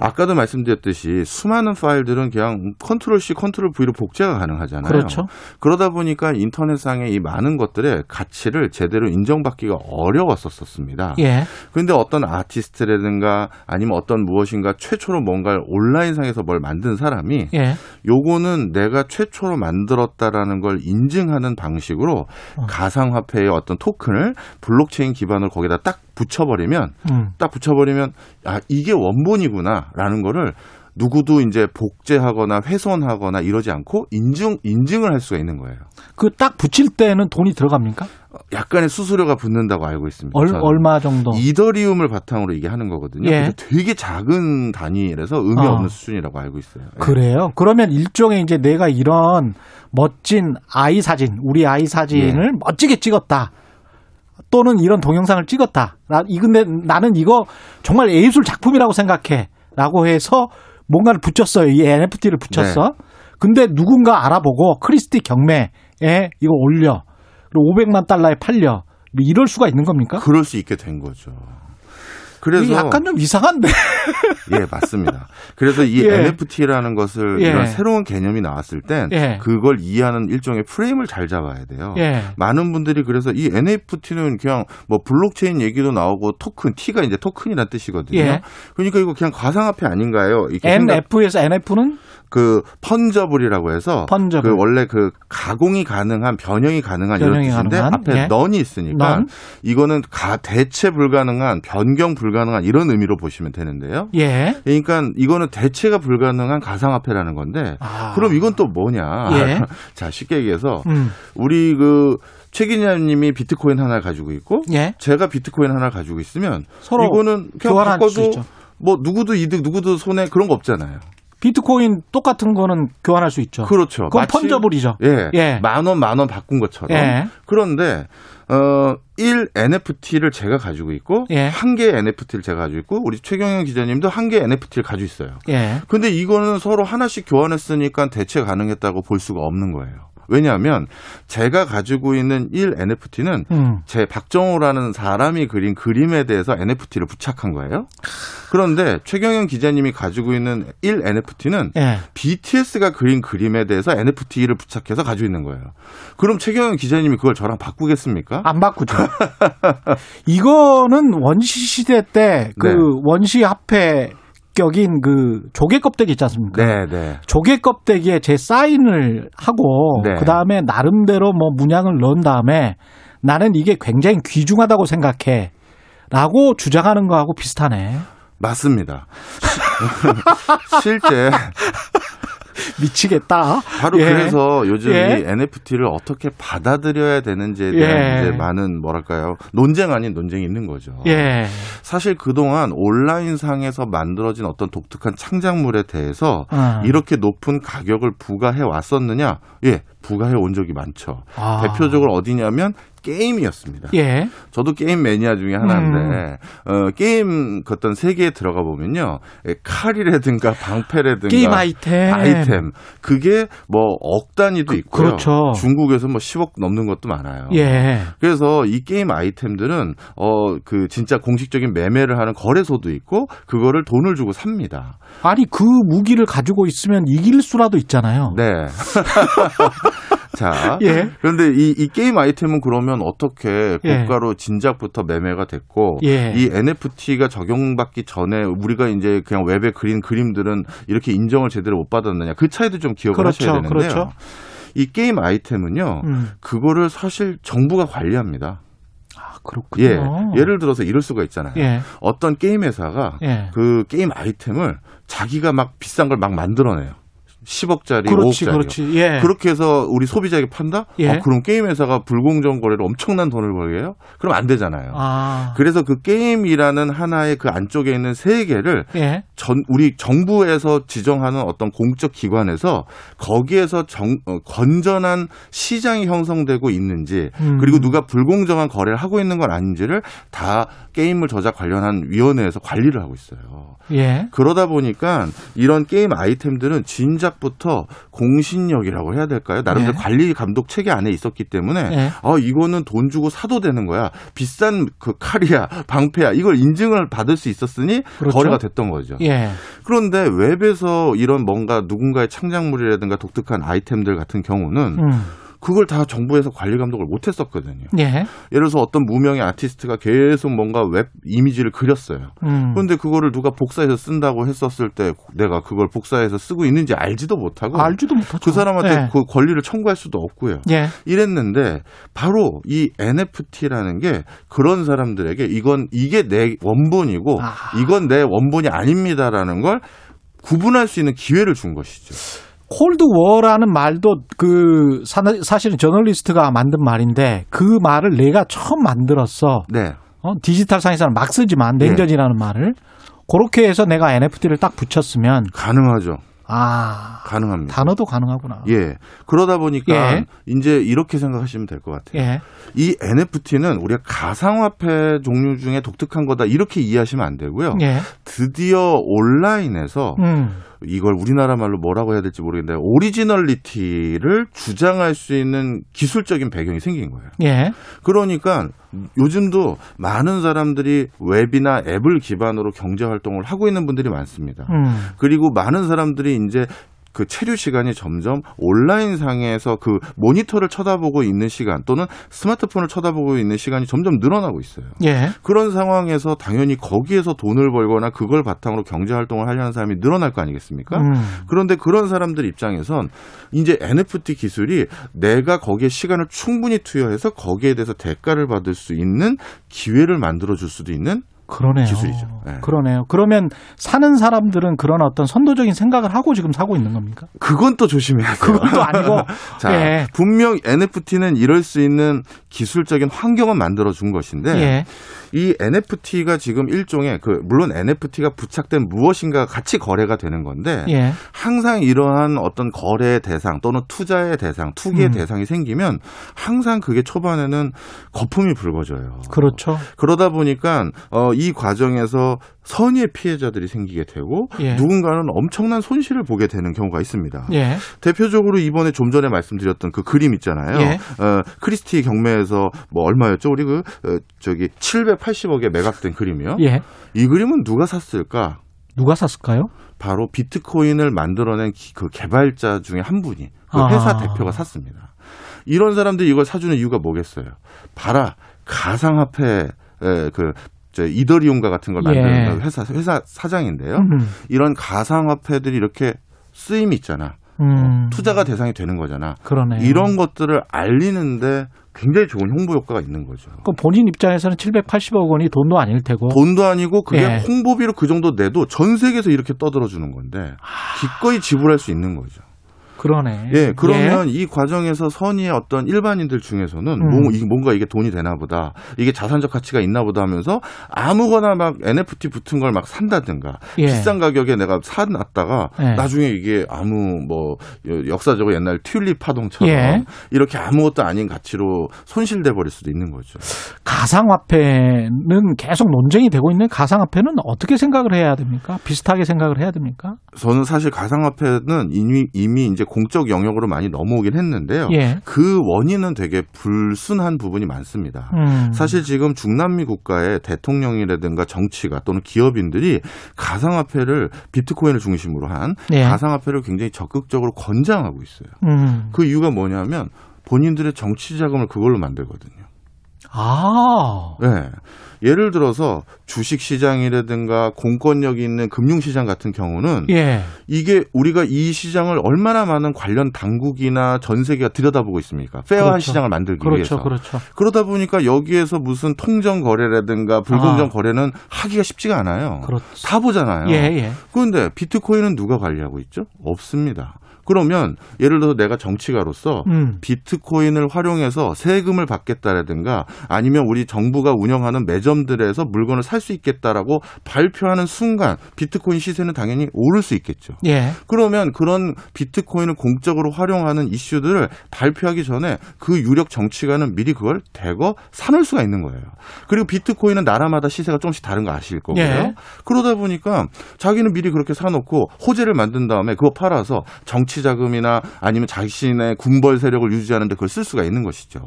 아까도 말씀드렸듯이 수많은 파일들은 그냥 control C, control V로 복제가 가능하잖아요. 그렇죠. 그러다 보니까 인터넷상의 이 많은 것들의 가치를 제대로 인정받기가 어려웠었습니다. 예. 그런데 어떤 아티스트라든가 아니면 어떤 무엇인가 최초로 뭔가를 온라인상에서 뭘 만든 사람이 예. 요거는 내가 최초로 만들었다라는 걸 인증하는 방식으로 어. 가상화폐의 어떤 토큰을 블록체인 기반으로 거기다 딱 붙여버리면 음. 딱 붙여버리면 아 이게 원본이구나라는 거를 누구도 이제 복제하거나 훼손하거나 이러지 않고 인증 인증을 할 수가 있는 거예요. 그 딱 붙일 때는 돈이 들어갑니까? 약간의 수수료가 붙는다고 알고 있습니다. 얼. 얼마 정도? 이더리움을 바탕으로 이게 하는 거거든요. 예. 되게 작은 단위라서 의미 어. 없는 수준이라고 알고 있어요. 예. 그래요? 그러면 일종의 이제 내가 이런 멋진 아이 사진, 우리 아이 사진을 멋지게 찍었다. 또는 이런 동영상을 찍었다. 나, 이 근데 나는 이거 정말 예술 작품이라고 생각해. 라고 해서 뭔가를 붙였어요. 이 NFT를 붙였어. 근데 누군가 알아보고 크리스티 경매에 이거 올려. 그리고 500만 달러에 팔려. 뭐 이럴 수가 있는 겁니까? 그럴 수 있게 된 거죠. 그래서 약간 좀 이상한데. 예, 맞습니다. 그래서 이 예. NFT라는 것을 예. 이런 새로운 개념이 나왔을 땐 예. 그걸 이해하는 일종의 프레임을 잘 잡아야 돼요. 예. 많은 분들이 그래서 이 NFT는 그냥 뭐 블록체인 얘기도 나오고 토큰, T가 이제 토큰이라는 뜻이거든요. 예. 그러니까 이거 그냥 가상화폐 아닌가요? 이렇게 NF에서 NF는 그 펀저블이라고 해서 펀저블. 그 원래 그 가공이 가능한 변형이 가능한 이런 변형이 뜻인데 가능한, 앞에 예. 넌이 있으니까 넌. 이거는 가 대체 불가능한 변경 불가능한 이런 의미로 보시면 되는데요. 예. 그러니까 이거는 대체가 불가능한 가상화폐라는 건데 아. 그럼 이건 또 뭐냐? 예. 자 쉽게 얘기해서 음. 우리 그 최 기자님이 비트코인 하나 가지고 있고 예. 제가 비트코인 하나 가지고 있으면 서로 이거는 그냥 바꿔도. 뭐 누구도 이득 누구도 손해 그런 거 없잖아요. 비트코인 똑같은 거는 교환할 수 있죠. 그렇죠. 그건 펀저블이죠. 예. 예. 만 원, 만 원 바꾼 것처럼. 예. 그런데, 어, 1 NFT를 제가 가지고 있고, 예. 한 개의 NFT를 제가 가지고 있고, 우리 최경영 기자님도 한 개의 NFT를 가지고 있어요. 예. 근데 이거는 서로 하나씩 교환했으니까 대체 가능했다고 볼 수가 없는 거예요. 왜냐하면 제가 가지고 있는 1 NFT는 음. 제 박정호라는 사람이 그린 그림에 대해서 NFT를 부착한 거예요. 그런데 최경영 기자님이 가지고 있는 1 NFT는 예. BTS가 그린 그림에 대해서 NFT를 부착해서 가지고 있는 거예요. 그럼 최경영 기자님이 그걸 저랑 바꾸겠습니까? 안 바꾸죠. 이거는 원시 시대 때그 네. 원시 화폐 격인 그 조개 껍데기 있지 않습니까? 네, 네. 조개 껍데기에 제 사인을 하고 네. 그 다음에 나름대로 뭐 문양을 넣은 다음에 나는 이게 굉장히 귀중하다고 생각해. 라고 주장하는 거하고 비슷하네. 맞습니다. 실제 미치겠다. 바로 예. 그래서 요즘 예. 이 NFT를 어떻게 받아들여야 되는지에 대한 예. 이제 많은 뭐랄까요 논쟁 아닌 논쟁이 있는 거죠. 예. 사실 그동안 온라인 상에서 만들어진 어떤 독특한 창작물에 대해서 어. 이렇게 높은 가격을 부과해 왔었느냐? 예, 부과해 온 적이 많죠. 아. 대표적으로 어디냐면 게임이었습니다. 예. 저도 게임 매니아 중에 하나인데 어, 게임 그 어떤 세계에 들어가 보면요 예, 칼이라든가 방패라든가 게임 아이템. 아이템 그게 뭐 억 단위도 있고요. 그렇죠. 중국에서 뭐 10억 넘는 것도 많아요. 예. 그래서 이 게임 아이템들은 어 그 진짜 공식적인 매매를 하는 거래소도 있고 그거를 돈을 주고 삽니다. 아니 그 무기를 가지고 있으면 이길 수라도 있잖아요. 네. 자, 예. 그런데 이, 이 게임 아이템은 그러면 어떻게 예. 고가로 진작부터 매매가 됐고 예. 이 NFT가 적용받기 전에 우리가 이제 그냥 웹에 그린 그림들은 이렇게 인정을 제대로 못 받았느냐 그 차이도 좀 기억을 그렇죠, 하셔야 되는데요. 그렇죠. 이 게임 아이템은요, 음. 그거를 사실 정부가 관리합니다. 아, 그렇군요. 예, 예를 들어서 이럴 수가 있잖아요. 예. 어떤 게임 회사가 예. 그 게임 아이템을 자기가 막 비싼 걸 막 만들어내요. 10억짜리, 그렇지, 5억짜리. 그렇지. 예. 그렇게 해서 우리 소비자에게 판다? 예. 어, 그럼 게임 회사가 불공정 거래로 엄청난 돈을 벌게요? 그럼 안 되잖아요. 아. 그래서 그 게임이라는 하나의 그 안쪽에 있는 세계를 예. 전 우리 정부에서 지정하는 어떤 공적 기관에서 거기에서 정, 어, 건전한 시장이 형성되고 있는지 음. 그리고 누가 불공정한 거래를 하고 있는 건 아닌지를 다 게임을 저작 관련한 위원회에서 관리를 하고 있어요. 예. 그러다 보니까 이런 게임 아이템들은 진작 부터 공신력이라고 해야 될까요? 나름대로 예. 관리 감독 체계 안에 있었기 때문에 예. 아 이거는 돈 주고 사도 되는 거야. 비싼 그 칼이야, 방패야. 이걸 인증을 받을 수 있었으니 그렇죠. 거래가 됐던 거죠. 예. 그런데 웹에서 이런 뭔가 누군가의 창작물이라든가 독특한 아이템들 같은 경우는 음. 그걸 다 정부에서 관리 감독을 못 했었거든요. 예. 예를 들어서 어떤 무명의 아티스트가 계속 뭔가 웹 이미지를 그렸어요. 음. 그런데 그거를 누가 복사해서 쓴다고 했었을 때 내가 그걸 복사해서 쓰고 있는지 알지도 못하고 알지도 못하죠. 그 사람한테 예. 그 권리를 청구할 수도 없고요. 예. 이랬는데 바로 이 NFT라는 게 그런 사람들에게 이건 이게 내 원본이고 아. 이건 내 원본이 아닙니다라는 걸 구분할 수 있는 기회를 준 것이죠. 콜드 워라는 말도 그 사- 사실은 저널리스트가 만든 말인데 그 말을 내가 처음 만들었어. 네. 어, 디지털 상에서는 막 쓰지만 냉전이라는 말을 그렇게 해서 내가 NFT를 딱 붙였으면 가능하죠. 아 가능합니다. 단어도 가능하구나. 예. 그러다 보니까 예. 이제 이렇게 생각하시면 될 것 같아요. 예. 이 NFT는 우리가 가상화폐 종류 중에 독특한 거다 이렇게 이해하시면 안 되고요. 예. 드디어 온라인에서 음. 이걸 우리나라 말로 뭐라고 해야 될지 모르겠는데 originality를 주장할 수 있는 기술적인 배경이 생긴 거예요. 예. 그러니까 요즘도 많은 사람들이 웹이나 앱을 기반으로 경제 활동을 하고 있는 분들이 많습니다. 음. 그리고 많은 사람들이 이제 그 체류 시간이 점점 온라인 상에서 그 모니터를 쳐다보고 있는 시간 또는 스마트폰을 쳐다보고 있는 시간이 점점 늘어나고 있어요. 예. 그런 상황에서 당연히 거기에서 돈을 벌거나 그걸 바탕으로 경제 활동을 하려는 사람이 늘어날 거 아니겠습니까? 음. 그런데 그런 사람들 입장에선 이제 NFT 기술이 내가 거기에 시간을 충분히 투여해서 거기에 대해서 대가를 받을 수 있는 기회를 만들어 줄 수도 있는 그러네요. 기술이죠. 네. 그러네요. 그러면 사는 사람들은 그런 어떤 선도적인 생각을 하고 지금 사고 있는 겁니까? 그건 또 조심해야 돼요. 그것도 아니고 자, 예. 분명 NFT는 이럴 수 있는 기술적인 환경을 만들어 준 것인데 예. 이 NFT가 지금 일종의 그 물론 NFT가 부착된 무엇인가 같이 거래가 되는 건데 예. 항상 이러한 어떤 거래의 대상 또는 투자의 대상, 투기의 음. 대상이 생기면 항상 그게 초반에는 거품이 불거져요. 그렇죠. 그러다 보니까 어, 이 과정에서 선의의 피해자들이 생기게 되고 예. 누군가는 엄청난 손실을 보게 되는 경우가 있습니다. 예. 대표적으로 이번에 좀 전에 말씀드렸던 그 그림 있잖아요. 예. 어, 크리스티 경매에서 뭐 얼마였죠? 우리 그 어, 저기 780억에 매각된 그림이요. 예. 이 그림은 누가 샀을까? 누가 샀을까요? 바로 비트코인을 만들어낸 기- 그 개발자 중에 한 분이 그 아. 회사 대표가 샀습니다. 이런 사람들이 이걸 사주는 이유가 뭐겠어요? 봐라 가상화폐 그저 이더리움과 같은 걸 만드는 예. 회사 회사 사장인데요. 음. 이런 가상화폐들이 이렇게 쓰임이 있잖아. 음. 투자가 대상이 되는 거잖아. 그러네. 이런 것들을 알리는데 굉장히 좋은 홍보 효과가 있는 거죠. 그 본인 입장에서는 780억 원이 돈도 아닐 테고. 돈도 아니고 그게 예. 홍보비로 그 정도 내도 전 세계에서 이렇게 떠들어 주는 건데 기꺼이 지불할 수 있는 거죠. 그러네. 예, 그러면 이 과정에서 선의의 어떤 일반인들 중에서는 음. 뭐, 이- 뭔가 이게 돈이 되나 보다, 이게 자산적 가치가 있나 보다 하면서 아무거나 막 NFT 붙은 걸 막 산다든가 예. 비싼 가격에 내가 사놨다가 예. 나중에 이게 아무 뭐 역사적으로 옛날 튤립 파동처럼 예. 이렇게 아무것도 아닌 가치로 손실돼 버릴 수도 있는 거죠. 가상화폐는 계속 논쟁이 되고 있는 가상화폐는 어떻게 생각을 해야 됩니까? 비슷하게 생각을 해야 됩니까? 저는 사실 가상화폐는 이미, 이미 이제 공적 영역으로 많이 넘어오긴 했는데요. 예. 그 원인은 되게 불순한 부분이 많습니다. 음. 사실 지금 중남미 국가의 대통령이라든가 정치가 또는 기업인들이 가상화폐를 비트코인을 중심으로 한 예. 가상화폐를 굉장히 적극적으로 권장하고 있어요. 음. 그 이유가 뭐냐면 본인들의 정치 자금을 그걸로 만들거든요. 아. 네. 예를 들어서 주식 시장이라든가 공권력이 있는 금융 시장 같은 경우는 예. 이게 우리가 이 시장을 얼마나 많은 관련 당국이나 전 세계가 들여다보고 있습니까? 페어한 그렇죠. 시장을 만들기 그렇죠. 위해서. 그렇죠. 그러다 보니까 여기에서 무슨 통정 거래라든가 불공정 아. 거래는 하기가 쉽지가 않아요. 그렇죠. 다 보잖아요. 예, 예. 그런데 비트코인은 누가 관리하고 있죠? 없습니다. 그러면 예를 들어서 내가 정치가로서 음. 비트코인을 활용해서 세금을 받겠다라든가 아니면 우리 정부가 운영하는 매점들에서 물건을 살 수 있겠다라고 발표하는 순간 비트코인 시세는 당연히 오를 수 있겠죠. 예. 그러면 그런 비트코인을 공적으로 활용하는 이슈들을 발표하기 전에 그 유력 정치가는 미리 그걸 대거 사놓을 수가 있는 거예요. 그리고 비트코인은 나라마다 시세가 조금씩 다른 거 아실 거고요. 예. 그러다 보니까 자기는 미리 그렇게 사놓고 호재를 만든 다음에 그거 팔아서 정치 자금이나 아니면 자신의 군벌 세력을 유지하는데 그걸 쓸 수가 있는 것이죠.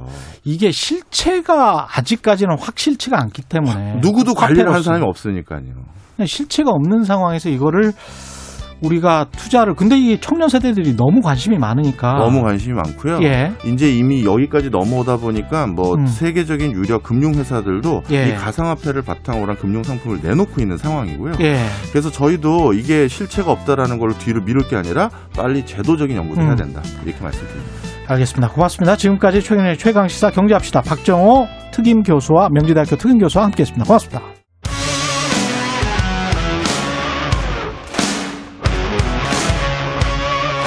이게 실체가 아직까지는 확실치가 않기 때문에 누구도 관리를 한. 사람이 없으니까요. 실체가 없는 상황에서 이거를 우리가 투자를 근데 이 청년 세대들이 너무 관심이 많으니까 너무 관심이 많고요. 예. 이제 이미 여기까지 넘어오다 보니까 뭐 음. 세계적인 유력 금융 회사들도 예. 이 가상화폐를 바탕으로 한 금융 상품을 내놓고 있는 상황이고요. 예. 그래서 저희도 이게 실체가 없다라는 걸 뒤로 미룰 게 아니라 빨리 제도적인 연구를 음. 해야 된다. 이렇게 말씀드립니다. 알겠습니다. 고맙습니다. 지금까지 최근의 최강 시사 경제합시다. 박정호 특임 교수와 명지대학교 특임 교수와 함께했습니다. 고맙습니다.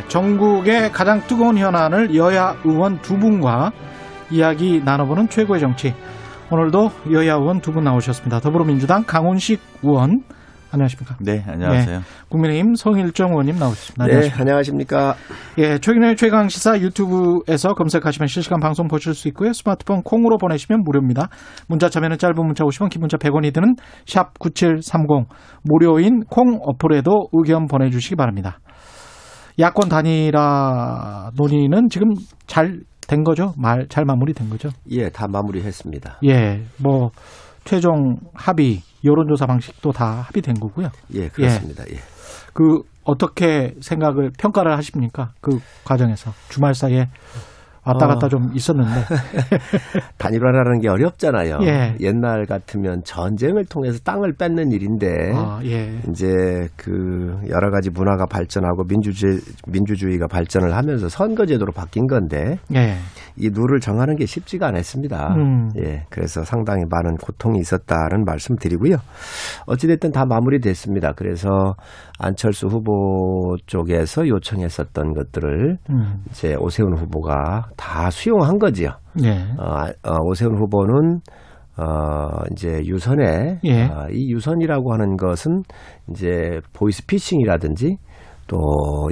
네, 전국의 가장 뜨거운 현안을 여야 의원 두 분과 이야기 나눠보는 최고의 정치. 오늘도 여야 의원 두 분 나오셨습니다. 더불어민주당 강훈식 의원 안녕하십니까? 네, 안녕하세요. 국민의힘 송일정 의원님 나오셨습니다. 네, 안녕하십니까? 안녕하십니까. 예, 최근의 최강 시사 유튜브에서 검색하시면 실시간 방송 보실 수 있고요. 스마트폰 콩으로 보내시면 무료입니다. 문자 참여는 짧은 문자 50원, 긴 문자 100원이 드는 샵 9730 무료인 콩 어플에도 의견 보내 주시기 바랍니다. 야권 단일화 논의는 지금 잘 된 거죠? 말 잘 마무리된 거죠? 예, 다 마무리했습니다. 예, 뭐 최종 합의 여론조사 방식도 다 합의된 거고요. 예, 그렇습니다. 예. 그 어떻게 생각을 평가를 하십니까? 그 과정에서 주말 사이에 왔다 갔다 어. 좀 있었는데 단일화라는 게 어렵잖아요. 예. 옛날 같으면 전쟁을 통해서 땅을 뺏는 일인데 아, 예. 이제 그 여러 가지 문화가 발전하고 민주주의 민주주의가 발전을 하면서 선거제도로 바뀐 건데 예. 이 룰을 정하는 게 쉽지가 않았습니다. 음. 예, 그래서 상당히 많은 고통이 있었다는 말씀드리고요. 어찌됐든 다 마무리됐습니다. 그래서 안철수 후보 쪽에서 요청했었던 것들을 음. 이제 오세훈 후보가 다 수용한 거지요. 예. 어, 어, 오세훈 후보는 어, 이제 유선에 예. 어, 이 유선이라고 하는 것은 이제 보이스피싱이라든지 또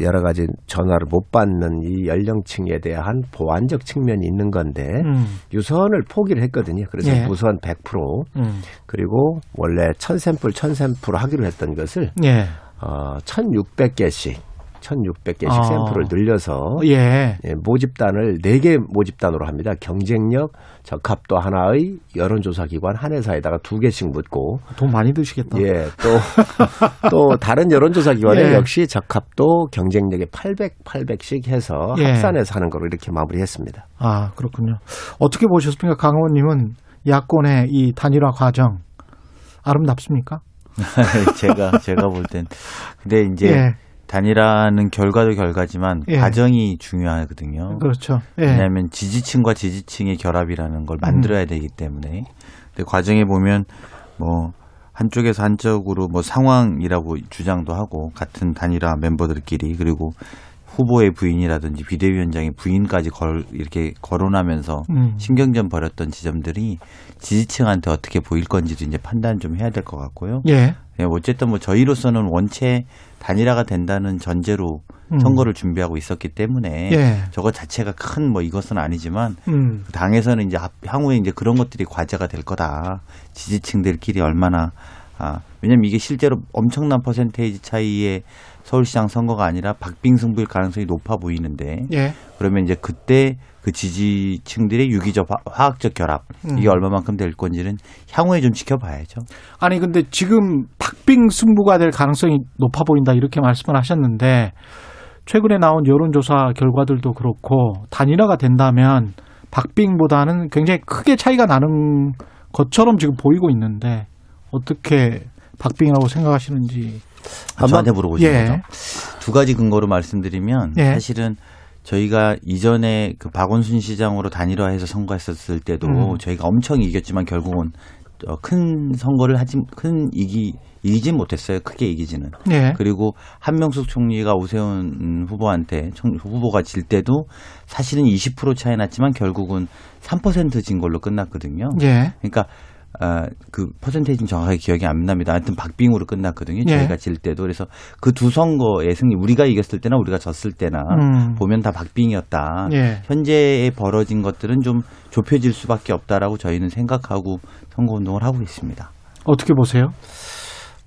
여러 가지 전화를 못 받는 이 연령층에 대한 보완적 측면이 있는 건데 음. 유선을 포기를 했거든요. 그래서 예. 무선 100% 음. 그리고 원래 1000샘플 1000샘플 하기로 했던 것을 예. 어, 1600개씩 1600개씩 아. 샘플을 늘려서 예. 예, 모집단을 4개 모집단으로 합니다. 경쟁력, 적합도 하나의 여론조사 기관 한 회사에다가 두 개씩 묻고 돈 많이 드시겠다. 예, 또, 또 다른 여론조사 기관에 예. 역시 적합도 경쟁력에 800, 800씩 해서 예. 합산해서 하는 거로 이렇게 마무리했습니다. 아, 그렇군요. 어떻게 보셨습니까? 강 의원님은 야권의 이 단일화 과정 아름답습니까? 제가 제가 볼 땐 근데 이제 예. 단일화는 결과도 결과지만 예. 과정이 중요하거든요. 그렇죠. 예. 왜냐하면 지지층과 지지층의 결합이라는 걸 만들어야 되기 때문에 근데 과정에 보면 뭐 한쪽에서 한쪽으로 뭐 상황이라고 주장도 하고 같은 단일화 멤버들끼리 그리고 후보의 부인이라든지 비대위원장의 부인까지 걸 이렇게 거론하면서 음. 신경전 벌였던 지점들이 지지층한테 어떻게 보일 건지도 이제 판단 좀 해야 될 것 같고요. 예. 예, 어쨌든 뭐 저희로서는 원체 단일화가 된다는 전제로 음. 선거를 준비하고 있었기 때문에 예. 저거 자체가 큰 뭐 이것은 아니지만 음. 그 당에서는 이제 앞- 향후에 이제 그런 것들이 과제가 될 거다. 지지층들끼리 얼마나 아 왜냐면 이게 실제로 엄청난 퍼센테이지 차이의 서울시장 선거가 아니라 박빙승부일 가능성이 높아 보이는데 예. 그러면 이제 그때 그 지지층들의 유기적 화- 화학적 결합 이게 음. 얼마만큼 될 건지는 향후에 좀 지켜봐야죠. 아니 근데 지금 박빙 승부가 될 가능성이 높아 보인다 이렇게 말씀을 하셨는데 최근에 나온 여론조사 결과들도 그렇고 단일화가 된다면 박빙보다는 굉장히 크게 차이가 나는 것처럼 지금 보이고 있는데 어떻게 박빙이라고 생각하시는지 아, 저한테 물어보신 예. 거죠. 두 가지 근거로 말씀드리면 예. 사실은 저희가 이전에 그 박원순 시장으로 단일화해서 선거했었을 때도 음. 저희가 엄청 이겼지만 결국은 어, 큰 선거를 하지 큰 이기 이기진 못했어요. 크게 이기지는. 예. 그리고 한명숙 총리가 오세훈 후보한테 총- 후보가 질 때도 사실은 20% 차이 났지만 결국은 3%진 걸로 끝났거든요. 예. 그러니까 아, 그 퍼센테이지는 정확하게 기억이 안 납니다. 하여튼 박빙으로 끝났거든요. 예. 저희가 질 때도 그래서 그 두 선거의 승리 우리가 이겼을 때나 우리가 졌을 때나 음. 보면 다 박빙이었다. 예. 현재에 벌어진 것들은 좀 좁혀질 수밖에 없다라고 저희는 생각하고 선거 운동을 하고 있습니다. 어떻게 보세요?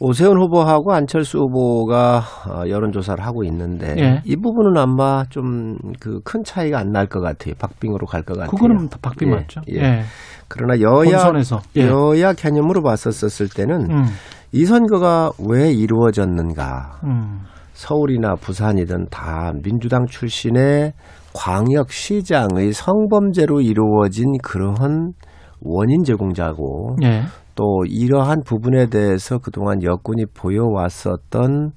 오세훈 후보하고 안철수 후보가 어, 여론조사를 하고 있는데 예. 이 부분은 아마 좀 그 큰 차이가 안 날 것 같아요. 박빙으로 갈 것 같아요. 그거는 다 박빙 예, 맞죠? 예. 그러나 여야 본선에서 예. 여야 개념으로 봤었을 때는 음. 이 선거가 왜 이루어졌는가? 음. 서울이나 부산이든 다 민주당 출신의 광역시장의 성범죄로 이루어진 그러한 원인 제공자고 예. 또 이러한 부분에 대해서 그동안 여권이 보여왔었던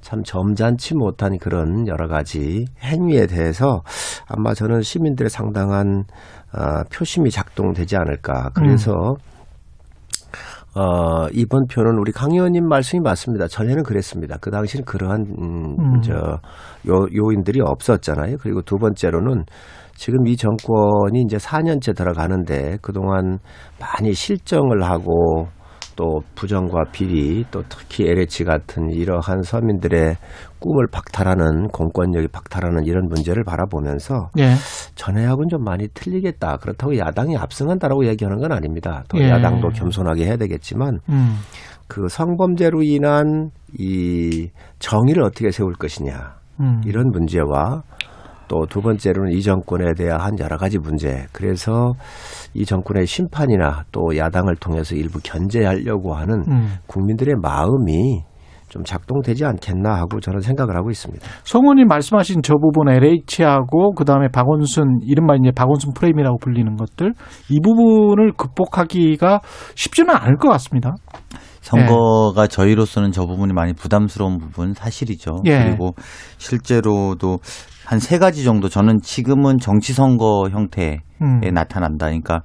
참 점잖지 못한 그런 여러 가지 행위에 대해서 아마 저는 시민들의 상당한 어, 표심이 작동되지 않을까. 그래서 어, 이번 표는 우리 강 의원님 말씀이 맞습니다. 전에는 그랬습니다. 그 당시는 그러한 음, 음. 저 요, 요인들이 없었잖아요. 그리고 두 번째로는 지금 이 정권이 이제 4년째 들어가는데 그동안 많이 실정을 하고 또 부정과 비리 또 특히 LH 같은 이러한 서민들의 꿈을 박탈하는 공권력이 박탈하는 이런 문제를 바라보면서 예. 전에하고는 좀 많이 틀리겠다. 그렇다고 야당이 압승한다라고 얘기하는 건 아닙니다. 또 예. 야당도 겸손하게 해야 되겠지만 음. 그 성범죄로 인한 이 정의를 어떻게 세울 것이냐 음. 이런 문제와 또 두 번째로는 이 정권에 대한 여러 가지 문제. 그래서 이 정권의 심판이나 또 야당을 통해서 일부 견제하려고 하는 음. 국민들의 마음이 좀 작동되지 않겠나 하고 저는 생각을 하고 있습니다. 성원님 말씀하신 저 부분 LH하고 그다음에 박원순 이른바 이제 박원순 프레임이라고 불리는 것들 이 부분을 극복하기가 쉽지는 않을 것 같습니다. 선거가 저희로서는 저 부분이 많이 부담스러운 부분 사실이죠. 예. 그리고 실제로도 한 세 가지 정도 저는 지금은 정치 선거 형태에 음. 나타난다. 그러니까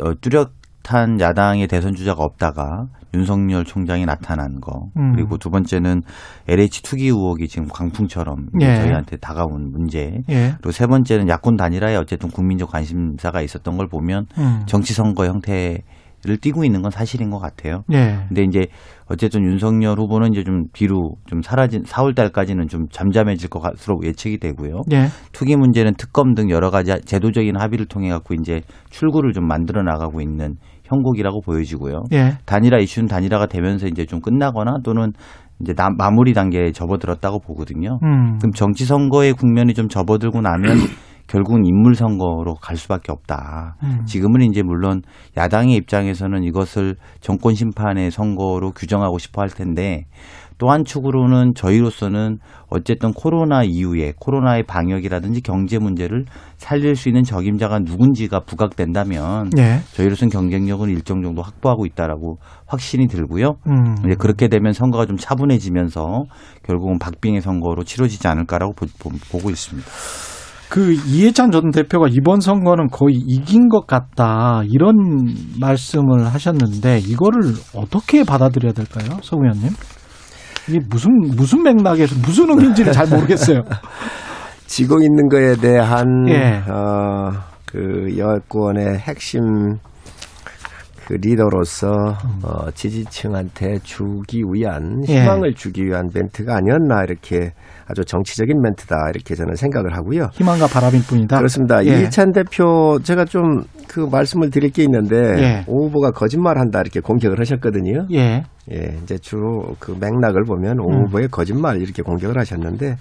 어, 뚜렷한 야당의 대선 주자가 없다가 윤석열 총장이 나타난 거. 음. 그리고 두 번째는 LH 투기 의혹이 지금 광풍처럼 예. 저희한테 다가온 문제. 예. 그리고 세 번째는 야권 단일화에 어쨌든 국민적 관심사가 있었던 걸 보면 음. 정치 선거 형태 를 띠고 있는 건 사실인 것 같아요. 예. 근데 이제 어쨌든 윤석열 후보는 이제 좀 뒤로 좀 사라진 4월 달까지는 좀 잠잠해질 것으로 예측이 되고요. 예. 투기 문제는 특검 등 여러 가지 제도적인 합의를 통해 갖고 이제 출구를 좀 만들어 나가고 있는 형국이라고 보여지고요. 예. 단일화 이슈는 단일화가 되면서 이제 좀 끝나거나 또는 이제 나- 마무리 단계에 접어들었다고 보거든요. 음. 그럼 정치 선거의 국면이 좀 접어들고 나면 결국은 인물 선거로 갈 수밖에 없다. 음. 지금은 이제 물론 야당의 입장에서는 이것을 정권 심판의 선거로 규정하고 싶어 할 텐데 또 한 축으로는 저희로서는 어쨌든 코로나 이후에 코로나의 방역이라든지 경제 문제를 살릴 수 있는 적임자가 누군지가 부각된다면 예. 저희로서는 경쟁력은 일정 정도 확보하고 있다라고 확신이 들고요. 음. 이제 그렇게 되면 선거가 좀 차분해지면서 결국은 박빙의 선거로 치러지지 않을까라고 보, 고 있습니다. 그 이해찬 전 대표가 이번 선거는 거의 이긴 것 같다 이런 말씀을 하셨는데 이거를 어떻게 받아들여야 될까요, 서 의원님? 이게 무슨 무슨 맥락에서 무슨 의미인지를 잘 모르겠어요. 지고 있는 거에 대한 예. 어, 그 여권의 핵심 그 리더로서 어, 지지층한테 주기 위한 예. 희망을 주기 위한 멘트가 아니었나 이렇게 아주 정치적인 멘트다 이렇게 저는 생각을 하고요. 희망과 바람일 뿐이다. 그렇습니다. 예. 이해찬 대표 제가 좀 그 말씀을 드릴 게 있는데 예. 오 후보가 거짓말한다 이렇게 공격을 하셨거든요. 예. 예, 이제 주로 그 맥락을 보면 오 음. 후보의 거짓말 이렇게 공격을 하셨는데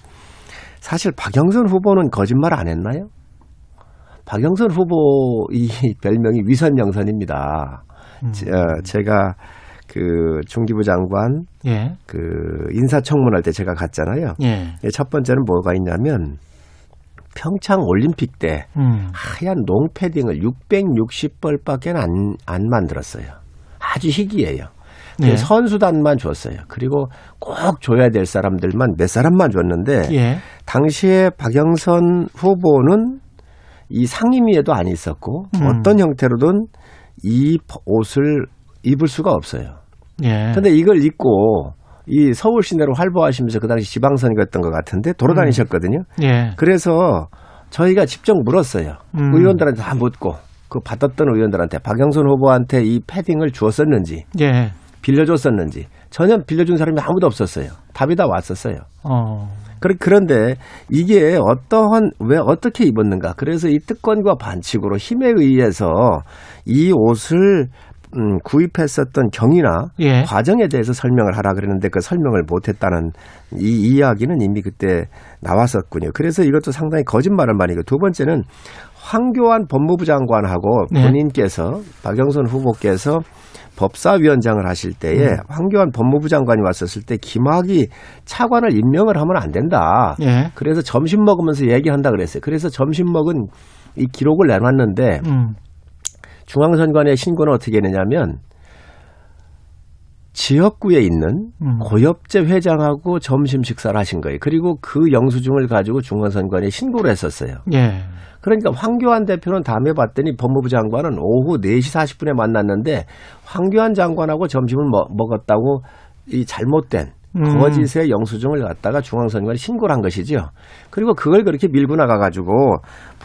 사실 박영선 후보는 거짓말 안 했나요? 박영선 후보 이 별명이 위선 영선입니다. 음. 제, 어, 제가 그 중기부 장관 예. 그 인사청문할 때 제가 갔잖아요. 예. 예, 첫 번째는 뭐가 있냐면 평창 올림픽 때 음. 하얀 농패딩을 660벌밖에 안, 안 만들었어요. 아주 희귀해요. 네. 선수단만 줬어요. 그리고 꼭 줘야 될 사람들만 몇 사람만 줬는데 예. 당시에 박영선 후보는 이 상임위에도 안 있었고 음. 어떤 형태로든 이 옷을 입을 수가 없어요. 예. 근데 이걸 입고 이 서울 시내로 활보하시면서 그 당시 지방선거였던 것 같은데 돌아다니셨거든요. 예. 그래서 저희가 직접 물었어요. 음. 의원들한테 다 묻고 그 받았던 의원들한테 박영선 후보한테 이 패딩을 주었었는지 예. 빌려줬었는지 전혀 빌려준 사람이 아무도 없었어요. 답이 다 왔었어요. 어. 그런데 이게 어떠한 왜 어떻게 입었는가? 그래서 이 특권과 반칙으로 힘에 의해서 이 옷을 음, 구입했었던 경위나 예. 과정에 대해서 설명을 하라 그랬는데 그 설명을 못했다는 이 이야기는 이미 그때 나왔었군요. 그래서 이것도 상당히 거짓말은 말이고 두 번째는 황교안 법무부 장관하고 네. 본인께서 박영선 후보께서 법사위원장을 하실 때에 음. 황교안 법무부 장관이 왔었을 때 김학이 차관을 임명을 하면 안 된다. 예. 그래서 점심 먹으면서 얘기한다 그랬어요. 그래서 점심 먹은 이 기록을 내놨는데 음. 중앙선관의 신고는 어떻게 되냐면 지역구에 있는 음. 고엽제 회장하고 점심 식사를 하신 거예요. 그리고 그 영수증을 가지고 중앙선관위에 신고를 했었어요. 예. 그러니까 황교안 대표는 다음에 봤더니 법무부 장관은 오후 4시 40분에 만났는데 황교안 장관하고 점심을 먹, 먹었다고 이 잘못된 음. 거짓의 영수증을 갖다가 중앙선관위 신고를 한 것이죠. 그리고 그걸 그렇게 밀고 나가가지고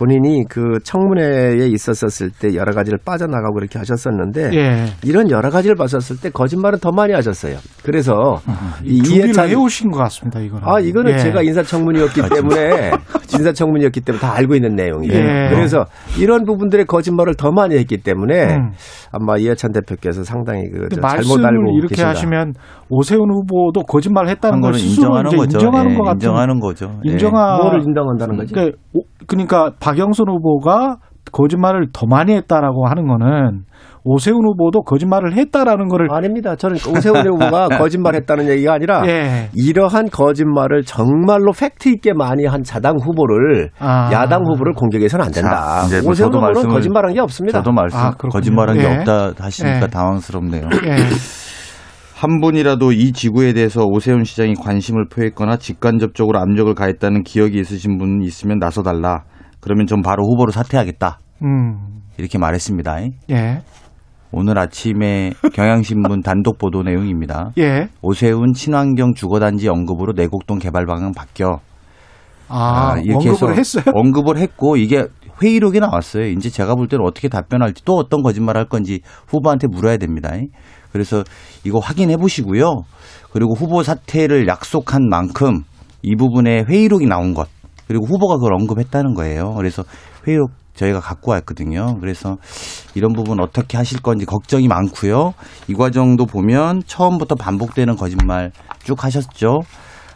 본인이 그 청문회에 있었었을 때 여러 가지를 빠져나가고 그렇게 하셨었는데 예. 이런 여러 가지를 봤었을 때 거짓말은 더 많이 하셨어요. 그래서 이 준비를 이해찬 해오신 것 같습니다. 이거는. 아, 이거는 예. 제가 인사청문이었기 때문에, 인사청문이었기 때문에 다 알고 있는 내용이에요. 예. 그래서 이런 부분들의 거짓말을 더 많이 했기 때문에 음. 아마 이해찬 대표께서 상당히 그 잘못 알고 이렇게 계신다. 하시면 오세훈 후보도 거짓말 했다는 한걸 스스로 인정하는 거죠. 인정하는 예, 것 같은 인정하는 거죠. 예. 인정하 뭐를 인정한다는 거지? 그러니까, 오- 그러니까 박영선 후보가 거짓말을 더 많이 했다라고 하는 거는 오세훈 후보도 거짓말을 했다라는 거를 아닙니다. 저는 오세훈 후보가 거짓말했다는 얘기가 아니라 예. 이러한 거짓말을 정말로 팩트 있게 많이 한 자당 후보를 아. 야당 후보를 공격해서는 안 된다. 자, 뭐 오세훈 후보는 말씀을- 거짓말한 게 없습니다. 저도 말씀 아. 거짓말한 게 예. 없다 하시니까 예. 당황스럽네요. 예. 한 분이라도 이 지구에 대해서 오세훈 시장이 관심을 표했거나 직간접적으로 압력을 가했다는 기억이 있으신 분 있으면 나서달라. 그러면 전 바로 후보로 사퇴하겠다. 음. 이렇게 말했습니다. 예. 오늘 아침에 경향신문 단독 보도 내용입니다. 예. 오세훈 친환경 주거단지 언급으로 내곡동 개발 방향 바뀌어. 아, 언급을 했어요? 언급을 했고 이게 회의록이 나왔어요. 이제 제가 볼 때는 어떻게 답변할지 또 어떤 거짓말 할 건지 후보한테 물어야 됩니다. 그래서 이거 확인해 보시고요. 그리고 후보 사퇴를 약속한 만큼 이 부분에 회의록이 나온 것 그리고 후보가 그걸 언급했다는 거예요. 그래서 회의록 저희가 갖고 왔거든요. 그래서 이런 부분 어떻게 하실 건지 걱정이 많고요. 이 과정도 보면 처음부터 반복되는 거짓말 쭉 하셨죠.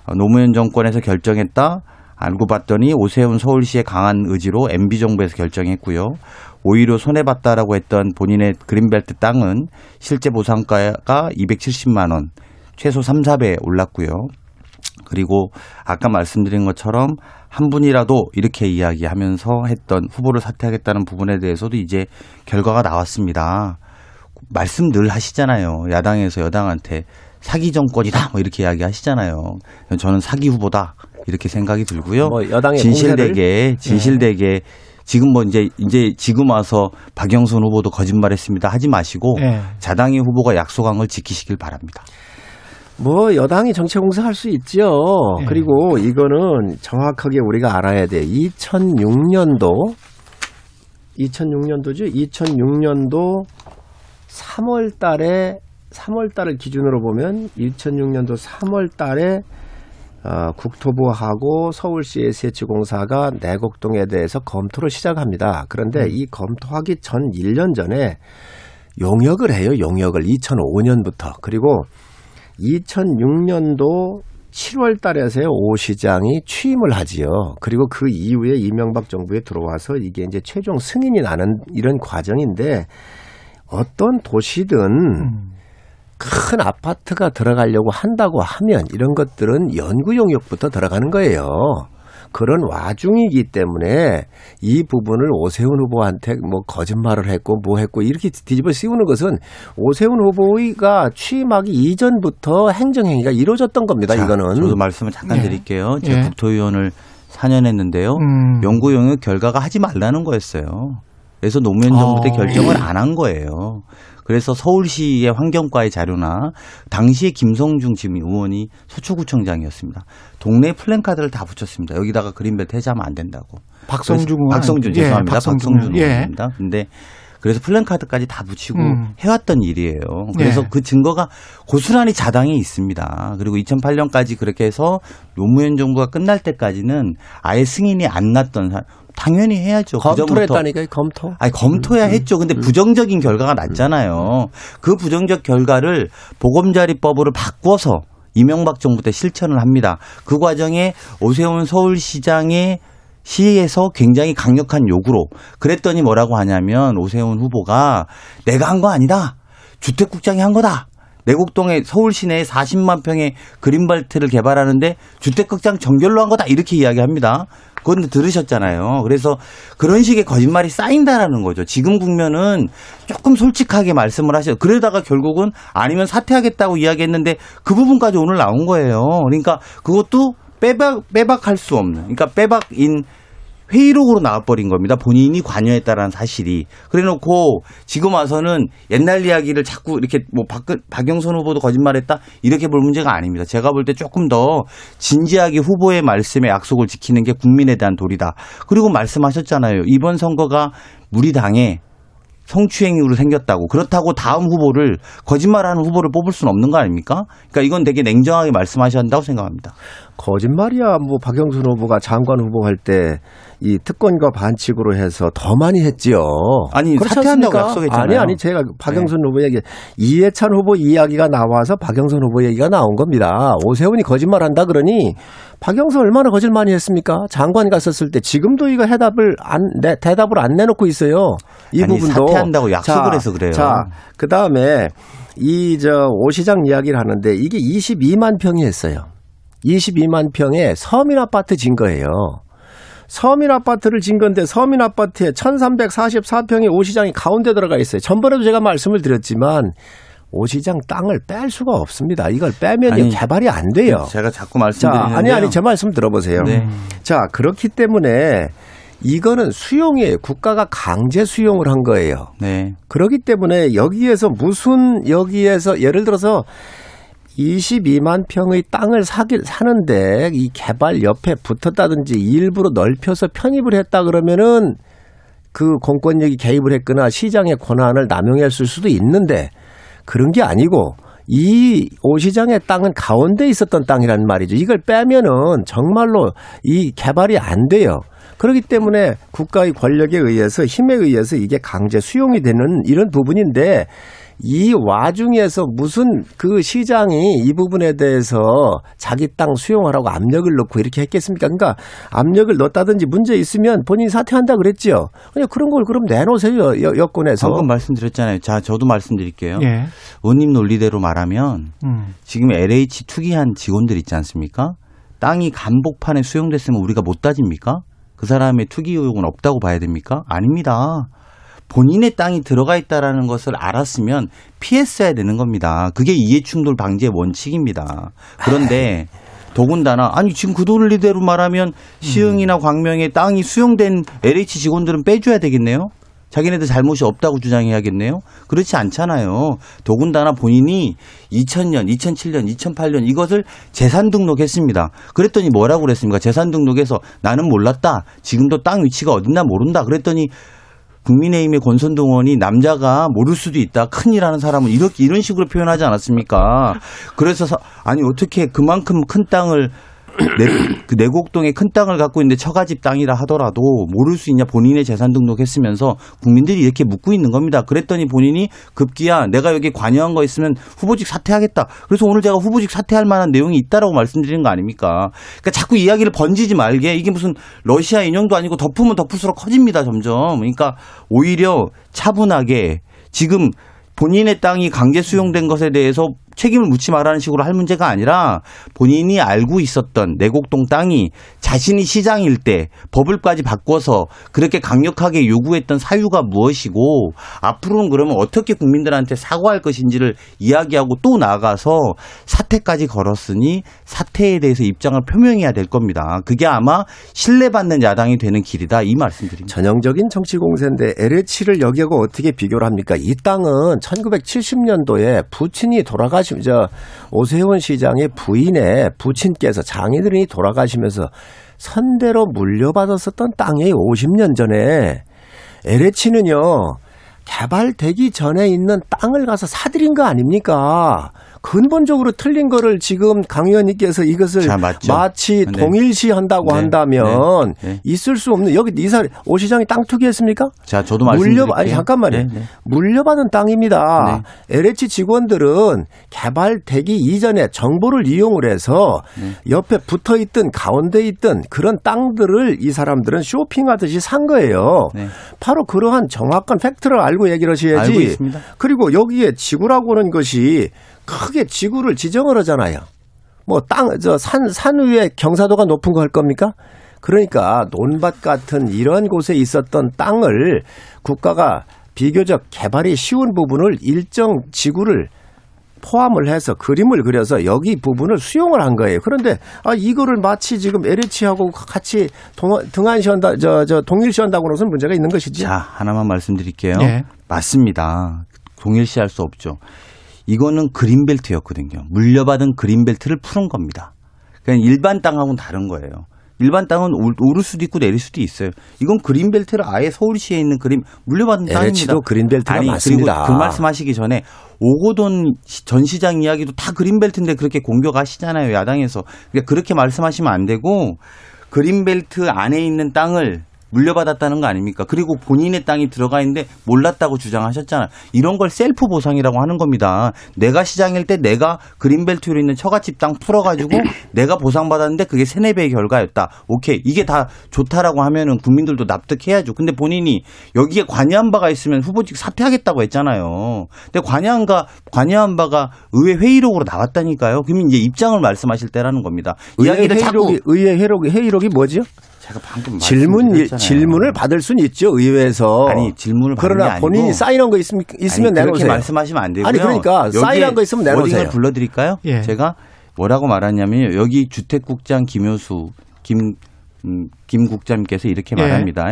어, 노무현 정권에서 결정했다. 알고 봤더니 오세훈 서울시의 강한 의지로 MB 정부에서 결정했고요. 오히려 손해 봤다라고 했던 본인의 그린벨트 땅은 실제 보상가가 270만 원, 최소 3, 4배 올랐고요. 그리고 아까 말씀드린 것처럼 한 분이라도 이렇게 이야기하면서 했던 후보를 사퇴하겠다는 부분에 대해서도 이제 결과가 나왔습니다. 말씀 늘 하시잖아요. 야당에서 여당한테 사기 정권이다 뭐 이렇게 이야기하시잖아요. 저는 사기 후보다 이렇게 생각이 들고요. 뭐 여당의 진실되게 진실되게 지금 뭐 이제 이제 지금 와서 박영선 후보도 거짓말했습니다 하지 마시고 예. 자당의 후보가 약속한 걸 지키시길 바랍니다. 뭐 여당이 정책 공세할 수 있죠. 예. 그리고 이거는 정확하게 우리가 알아야 돼. 2006년도 2006년도죠. 2006년도 3월 달에 3월 달을 기준으로 보면 2006년도 3월 달에 어, 국토부하고 서울시의 세치공사가 내곡동에 대해서 검토를 시작합니다. 그런데 이 검토하기 전 1년 전에 용역을 해요. 용역을 2005년부터. 그리고 2006년도 7월 달에서요, 오 시장이 취임을 하지요. 그리고 그 이후에 이명박 정부에 들어와서 이게 이제 최종 승인이 나는 이런 과정인데 어떤 도시든 큰 아파트가 들어가려고 한다고 하면 이런 것들은 연구 용역부터 들어가는 거예요. 그런 와중이기 때문에 이 부분을 오세훈 후보한테 뭐 거짓말을 했고 뭐 했고 이렇게 뒤집어 씌우는 것은 오세훈 후보가 취임하기 이전부터 행정행위가 이루어졌던 겁니다. 자, 이거는 저도 말씀을 잠깐 예. 드릴게요. 제가 예. 국토위원을 4년 했는데요. 음. 연구 용역 결과가 하지 말라는 거였어요. 그래서 노무현 정부 때 어. 결정을 안 한 거예요. 그래서 서울시의 환경과의 자료나 당시에 김성중 지금 의원이 서초구청장이었습니다. 동네 플랜카드를 다 붙였습니다. 여기다가 그린벨트 해제하면 안 된다고. 박성준 그래서- 의원. 박성준 예, 죄송합니다. 박성준 박성준 의원. 예. 의원입니다. 근데 그래서 플랜카드까지 다 붙이고 음. 해왔던 일이에요. 그래서 예. 그 증거가 고스란히 자당에 있습니다. 그리고 2008년까지 그렇게 해서 노무현 정부가 끝날 때까지는 아예 승인이 안 났던 사 당연히 해야죠. 검토를 했다니까요. 검토. 아니 검토야 했죠. 근데 부정적인 결과가 났잖아요. 그 부정적 결과를 보금자리법으로 바꿔서 이명박 정부 때 실천을 합니다. 그 과정에 오세훈 서울시장의 시에서 굉장히 강력한 요구로 그랬더니 뭐라고 하냐면 오세훈 후보가 내가 한 거 아니다. 주택국장이 한 거다. 내곡동에 서울 시내에 40만 평의 그린벨트를 개발하는데 주택극장 정결로 한 거다 이렇게 이야기합니다. 그건 들으셨잖아요. 그래서 그런 식의 거짓말이 쌓인다라는 거죠. 지금 국면은 조금 솔직하게 말씀을 하셔요. 그러다가 결국은 아니면 사퇴하겠다고 이야기했는데 그 부분까지 오늘 나온 거예요. 그러니까 그것도 빼박 빼박할 수 없는. 그러니까 빼박인 회의록으로 나와버린 겁니다. 본인이 관여했다라는 사실이. 그래놓고 지금 와서는 옛날 이야기를 자꾸 이렇게 뭐 박, 박영선 후보도 거짓말했다 이렇게 볼 문제가 아닙니다. 제가 볼 때 조금 더 진지하게 후보의 말씀에 약속을 지키는 게 국민에 대한 도리다. 그리고 말씀하셨잖아요. 이번 선거가 우리 당에 성추행으로 생겼다고 그렇다고 다음 후보를 거짓말하는 후보를 뽑을 수는 없는 거 아닙니까? 그러니까 이건 되게 냉정하게 말씀하셔야 한다고 생각합니다. 거짓말이야. 뭐 박영순 후보가 장관 후보 할 때 이 특권과 반칙으로 해서 더 많이 했지요. 아니, 사퇴한다고? 약속했잖아요. 아니 아니 제가 박영순 후보 얘기 이해찬 후보 이야기가 나와서 박영선 후보 얘기가 나온 겁니다. 오세훈이 거짓말한다 그러니 박영선 얼마나 거짓말 많이 했습니까? 장관 갔었을 때 지금도 이거 해답을 안 내, 대답을 안 내놓고 있어요. 이 아니, 부분도 사퇴한다고 약속을 자, 해서 그래요. 자, 그 다음에 이 저 오 시장 이야기를 하는데 이게 22만 평이 했어요. 22만 평에 서민 아파트 진 거예요. 서민 아파트를 진 건데 서민 아파트에 1344평의 오 시장이 가운데 들어가 있어요. 전번에도 제가 말씀을 드렸지만 오 시장 땅을 뺄 수가 없습니다. 이걸 빼면 아니, 개발이 안 돼요. 제가 자꾸 자, 말씀드리는데 아니 아니 제 말씀 들어보세요. 네. 자, 그렇기 때문에 이거는 수용이에요. 국가가 강제 수용을 한 거예요. 네. 그렇기 때문에 여기에서 무슨 여기에서 예를 들어서 22만 평의 땅을 사기, 사는데 이 개발 옆에 붙었다든지 일부러 넓혀서 편입을 했다 그러면은 그 공권력이 개입을 했거나 시장의 권한을 남용했을 수도 있는데 그런 게 아니고 이 오시장의 땅은 가운데 있었던 땅이란 말이죠. 이걸 빼면은 정말로 이 개발이 안 돼요. 그렇기 때문에 국가의 권력에 의해서 힘에 의해서 이게 강제 수용이 되는 이런 부분인데 이 와중에서 무슨 그 시장이 이 부분에 대해서 자기 땅 수용하라고 압력을 넣고 이렇게 했겠습니까? 그러니까 압력을 넣었다든지 문제 있으면 본인이 사퇴한다 그랬지요. 그냥 그런 걸 그럼 내놓으세요. 여, 여권에서. 방금 말씀드렸잖아요. 자, 저도 말씀드릴게요. 예. 의원님 논리대로 말하면 음. 지금 LH 투기한 직원들 있지 않습니까? 땅이 간복판에 수용됐으면 우리가 못 따집니까? 그 사람의 투기 의혹은 없다고 봐야 됩니까? 아닙니다. 본인의 땅이 들어가 있다라는 것을 알았으면 피했어야 되는 겁니다. 그게 이해충돌 방지의 원칙입니다. 그런데 더군다나 아니 지금 그 논리대로 말하면 시흥이나 광명에 땅이 수용된 LH 직원들은 빼줘야 되겠네요. 자기네들 잘못이 없다고 주장해야겠네요. 그렇지 않잖아요. 더군다나 본인이 2000년, 2007년, 2008년 이것을 재산 등록했습니다. 그랬더니 뭐라고 그랬습니까? 재산 등록해서 나는 몰랐다. 지금도 땅 위치가 어딨나 모른다. 그랬더니 국민의힘의 권선동 의원이 남자가 모를 수도 있다. 큰일 하는 사람은 이렇게 이런 식으로 표현하지 않았습니까? 그래서 서- 아니 어떻게 그만큼 큰 땅을 내, 그 내곡동에 큰 땅을 갖고 있는데 처가집 땅이라 하더라도 모를 수 있냐 본인의 재산 등록했으면서 국민들이 이렇게 묻고 있는 겁니다. 그랬더니 본인이 급기야 내가 여기 관여한 거 있으면 후보직 사퇴하겠다. 그래서 오늘 제가 후보직 사퇴할 만한 내용이 있다라고 말씀드리는 거 아닙니까? 그러니까 자꾸 이야기를 번지지 말게 이게 무슨 러시아 인형도 아니고 덮으면 덮을수록 커집니다 점점. 그러니까 오히려 차분하게 지금 본인의 땅이 강제 수용된 것에 대해서 책임을 묻지 말라는 식으로 할 문제가 아니라 본인이 알고 있었던 내곡동 땅이 자신이 시장일 때 법을까지 바꿔서 그렇게 강력하게 요구했던 사유가 무엇이고 앞으로는 그러면 어떻게 국민들한테 사과할 것인지를 이야기하고 또 나가서 사퇴까지 걸었으니 사퇴에 대해서 입장을 표명해야 될 겁니다. 그게 아마 신뢰받는 야당이 되는 길이다 이 말씀드립니다. 전형적인 정치 공세인데 LH를 여기하고 어떻게 비교를 합니까? 이 땅은 1970년도에 부친이 돌아가 시저 오세훈 시장의 부인의 부친께서 장인어른이 돌아가시면서 선대로 물려받았었던 땅이 50년 전에 LH는요. 개발되기 전에 있는 땅을 가서 사들인 거 아닙니까? 근본적으로 틀린 거를 지금 강 의원님께서 이것을 자. 마치 네. 동일시 한다고 네. 한다면 네. 네. 있을 수 없는 여기 이사 오 시장이 땅 투기했습니까? 자, 저도 물려 말씀드릴게요. 아니 잠깐만요. 네, 네. 물려받은 땅입니다. LH 직원들은 개발되기 이전에 정보를 이용을 해서 네. 옆에 붙어 있던 가운데 있던 그런 땅들을 이 사람들은 쇼핑하듯이 산 거예요. 네. 바로 그러한 정확한 팩트를 알고 얘기를 하셔야지. 알고. 그리고 여기에 지구라고 하는 것이 크게 지구를 지정을 하잖아요. 뭐 땅, 저 산, 산 위에 경사도가 높은 거 할 겁니까? 그러니까 논밭 같은 이런 곳에 있었던 땅을 국가가 비교적 개발이 쉬운 부분을 일정 지구를 포함을 해서 그림을 그려서 여기 부분을 수용을 한 거예요. 그런데 아 이거를 마치 지금 LH하고 같이 동, 등한시한다 저, 저 동일시한다고 그러면 문제가 있는 것이지. 자, 하나만 말씀드릴게요. 예. 맞습니다. 동일시할 수 없죠. 이거는 그린벨트였거든요. 물려받은 그린벨트를 푸는 겁니다. 그냥 일반 땅하고는 다른 거예요. 일반 땅은 올- 오를 수도 있고 내릴 수도 있어요. 이건 그린벨트를 아예 서울시에 있는 그림 물려받은 땅입니다. LH도 그린벨트가 아니, 맞습니다. 그리고 그 말씀하시기 전에 오고돈 시- 전 시장 이야기도 다 그린벨트인데 그렇게 공격하시잖아요. 야당에서. 그러니까 그렇게 말씀하시면 안 되고 그린벨트 안에 있는 땅을 물려받았다는 거 아닙니까? 그리고 본인의 땅이 들어가 있는데 몰랐다고 주장하셨잖아요. 이런 걸 셀프 보상이라고 하는 겁니다. 내가 시장일 때 내가 그린벨트로 있는 처갓집 땅 풀어가지고 내가 보상받았는데 그게 세네 배의 결과였다. 오케이. 이게 다 좋다라고 하면은 국민들도 납득해야죠. 근데 본인이 여기에 관여한 바가 있으면 후보직 사퇴하겠다고 했잖아요. 근데 관여한 가 관여한 바가 의회 회의록으로 나왔다니까요. 그러면 이제 입장을 말씀하실 때라는 겁니다. 의회 이야기를 자꾸 회의록이 의회 회의록이, 회의록이 뭐죠? 제가 방금 질문 말씀드렸잖아요. 질문을 받을 수는 있죠 의회에서. 아니 질문을 받는 게 그러나 아니고 본인이 사인한 거 있으면 있으면 아니, 내놓으세요. 말씀하시면 안 되고요. 아니 그러니까 사인한 거 있으면 내놓으세요. 워딩을 불러드릴까요? 예. 제가 뭐라고 말하냐면요. 여기 주택국장 김효수 김 음, 김 국장님께서 이렇게 예. 말합니다.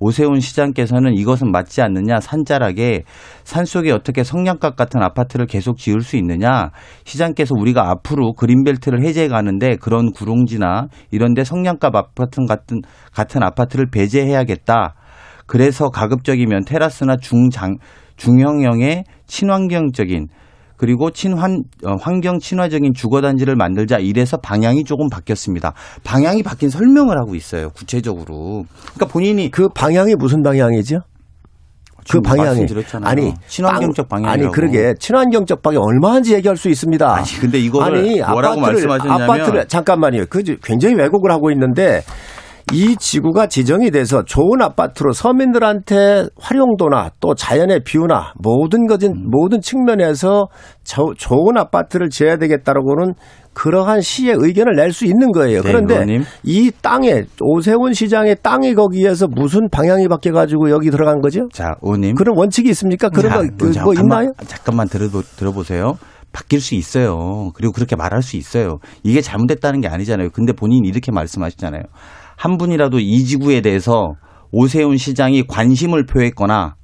오세훈 시장께서는 이것은 맞지 않느냐 산자락에 산속에 어떻게 성냥갑 같은 아파트를 계속 지을 수 있느냐 시장께서 우리가 앞으로 그린벨트를 해제해 가는데 그런 구릉지나 이런데 성냥갑 아파트 같은 같은 아파트를 배제해야겠다. 그래서 가급적이면 테라스나 중장 중형형의 친환경적인 그리고 친환 어, 환경 친화적인 주거 단지를 만들자 이래서 방향이 조금 바뀌었습니다. 방향이 바뀐 설명을 하고 있어요. 구체적으로. 그러니까 본인이 그 방향이 무슨 방향이죠? 그 방향이. 아니 친환경적 땅- 방향이라고. 아니 그러게 친환경적 방향 얼마인지 얘기할 수 있습니다. 아니 근데 이거를 아니, 뭐라고 아파트를, 말씀하셨냐면 아파트를 잠깐만요. 그 굉장히 왜곡을 하고 있는데 이 지구가 지정이 돼서 좋은 아파트로 서민들한테 활용도나 또 자연의 뷰나 모든 것은 음. 모든 측면에서 저, 좋은 아파트를 지어야 되겠다라고는 그러한 시의 의견을 낼 수 있는 거예요. 네, 그런데 의원님. 이 땅에 오세훈 시장의 땅이 거기에서 무슨 방향이 바뀌어 가지고 여기 들어간 거죠? 자, 의원님. 그런 원칙이 있습니까? 그런 자, 거, 그, 잠깐만, 뭐 있나요? 잠깐만 들어, 들어보세요. 바뀔 수 있어요. 그리고 그렇게 말할 수 있어요. 이게 잘못됐다는 게 아니잖아요. 근데 본인이 이렇게 말씀하시잖아요. 한 분이라도 이 지구에 대해서 오세훈 시장이 관심을 표했거나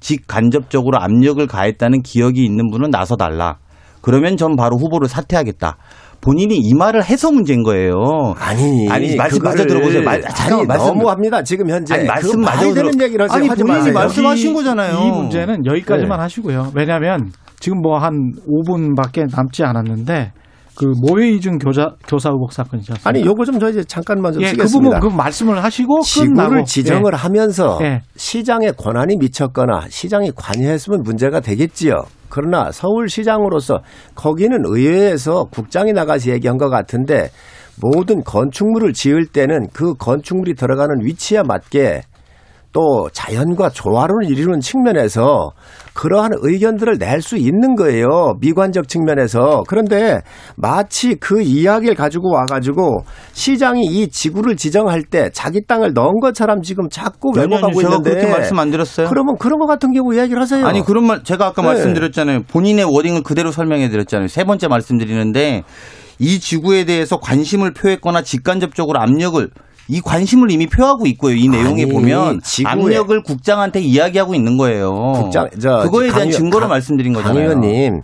직간접적으로 압력을 가했다는 기억이 있는 분은 나서달라. 그러면 전 바로 후보를 사퇴하겠다. 본인이 이 말을 해서 문제인 거예요. 아니, 아니 말씀 마저 들어보세요. 말, 아니, 말씀 너무합니다. 지금 현재 아니, 말씀 되는 들어- 얘기를 아니, 하지 본인이 마세요. 말씀- 말씀하신 거잖아요. 이 문제는 여기까지만 네. 하시고요. 왜냐하면 지금 뭐 한 5분밖에 남지 않았는데 그 모해이중 교사 교사 의혹 않습니까? 아니, 요거 좀저 이제 잠깐만 좀 예, 그 쓰겠습니다. 부분 그 말씀을 하시고 끝나고 지구를 지정을 예. 하면서 예. 시장에 권한이 미쳤거나 시장이 관여했으면 문제가 되겠지요. 그러나 서울시장으로서 거기는 의회에서 국장이 나가서 얘기한 것 같은데 모든 건축물을 지을 때는 그 건축물이 들어가는 위치에 맞게 또 자연과 조화를 이루는 측면에서 그러한 의견들을 낼 수 있는 거예요. 미관적 측면에서. 그런데 마치 그 이야기를 가지고 와가지고 시장이 이 지구를 지정할 때 자기 땅을 넣은 것처럼 지금 자꾸 왜곡하고 있는데. 그렇게 말씀 안 드렸어요? 그러면 그런 것 같은 경우 이야기를 하세요. 아니 그런 말 제가 아까 네. 말씀드렸잖아요. 본인의 워딩을 그대로 설명해 드렸잖아요. 세 번째 말씀드리는데 이 지구에 대해서 관심을 표했거나 직간접적으로 압력을 이 관심을 이미 표하고 있고요. 이 내용에 아니, 보면 압력을 국장한테 이야기하고 있는 거예요. 국장, 저, 그거에 강 대한 증거를 강- 말씀드린 강 거잖아요. 의원님,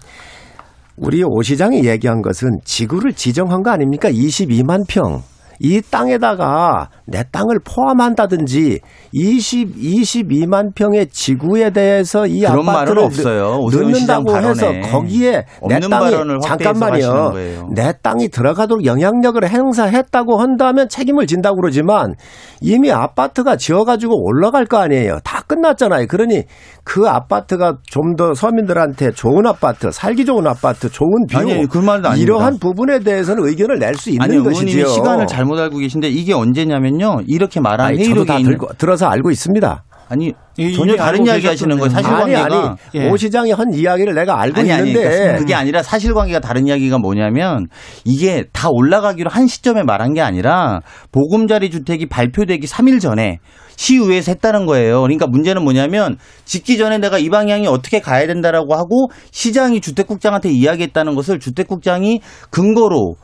우리 오 시장이 얘기한 것은 지구를 지정한 거 아닙니까? 22만 평. 이 땅에다가 내 땅을 포함한다든지 20, 22만 평의 지구에 대해서 이 그런 아파트를 말은 없어요. 넣는다고 해서. 거기에 내 땅이 잠깐만요. 내 땅이 들어가도록 영향력을 행사했다고 한다면 책임을 진다고 그러지만 이미 아파트가 지어가지고 올라갈 거 아니에요. 다 끝났잖아요. 그러니 그 아파트가 좀 더 서민들한테 좋은 아파트, 살기 좋은 아파트, 좋은 view 아니, 그 말도 아닙니다. 이러한 부분에 대해서는 의견을 낼 수 있는 아니 것이지요. 시간을 잘못 알고 계신데 이게 언제냐면요. 이렇게 말한 아니, 저도 회의록에 다 있는 들어서 알고 있습니다. 아니 이- 전혀 다른 이야기 하시는 거예요. 계셨던데. 아니 사실관계가 아니 예. 오 시장이 한 이야기를 내가 알고 아니 아니 있는데 그러니까 그게 아니라 사실관계가 다른 이야기가 뭐냐면 이게 다 올라가기로 한 시점에 말한 게 아니라 보금자리 주택이 발표되기 3일 전에 시의회에서 했다는 거예요. 그러니까 문제는 뭐냐면 짓기 전에 내가 이 방향이 어떻게 가야 된다라고 하고 시장이 주택국장한테 이야기했다는 것을 주택국장이 근거로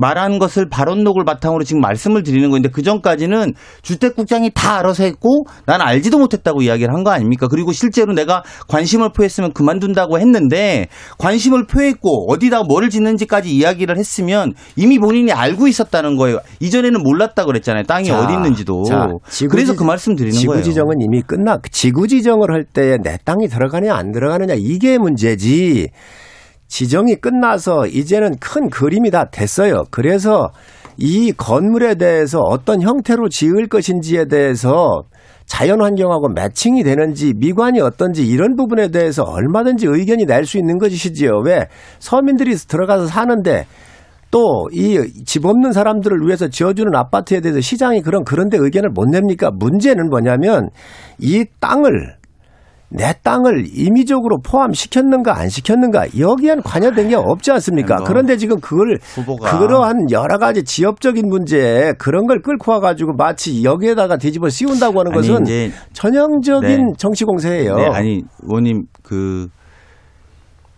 말한 것을 발언록을 바탕으로 지금 말씀을 드리는 건데 그 전까지는 주택국장이 다 알아서 했고 난 알지도 못했다고 이야기를 한 거 아닙니까? 그리고 실제로 내가 관심을 표했으면 그만둔다고 했는데 관심을 표했고 어디다 뭐를 짓는지까지 이야기를 했으면 이미 본인이 알고 있었다는 거예요. 이전에는 몰랐다 그랬잖아요. 땅이 자, 어디 있는지도. 자, 지구 그래서 지- 그 말씀 드리는 지구 거예요. 지정은 이미 끝나 지구 지정을 할 때 내 땅이 들어가냐 안 들어가느냐 이게 문제지. 지정이 끝나서 이제는 큰 그림이 다 됐어요. 그래서 이 건물에 대해서 어떤 형태로 지을 것인지에 대해서 자연 환경하고 매칭이 되는지 미관이 어떤지 이런 부분에 대해서 얼마든지 의견이 낼수 있는 것이지요. 왜 서민들이 들어가서 사는데 또 이 집 없는 사람들을 위해서 지어주는 아파트에 대해서 시장이 그런 그런데 의견을 못 냅니까? 문제는 뭐냐면 이 땅을 내 땅을 임의적으로 포함시켰는가 안 시켰는가 여기엔 관여된 게 없지 않습니까? 뭐 그런데 지금 그걸 후보가 그러한 여러 가지 지역적인 문제 그런 걸 끌고 와가지고 마치 여기에다가 뒤집어 씌운다고 하는 아니, 것은 이제 전형적인 네. 정치 공세예요. 네, 아니 의원님 그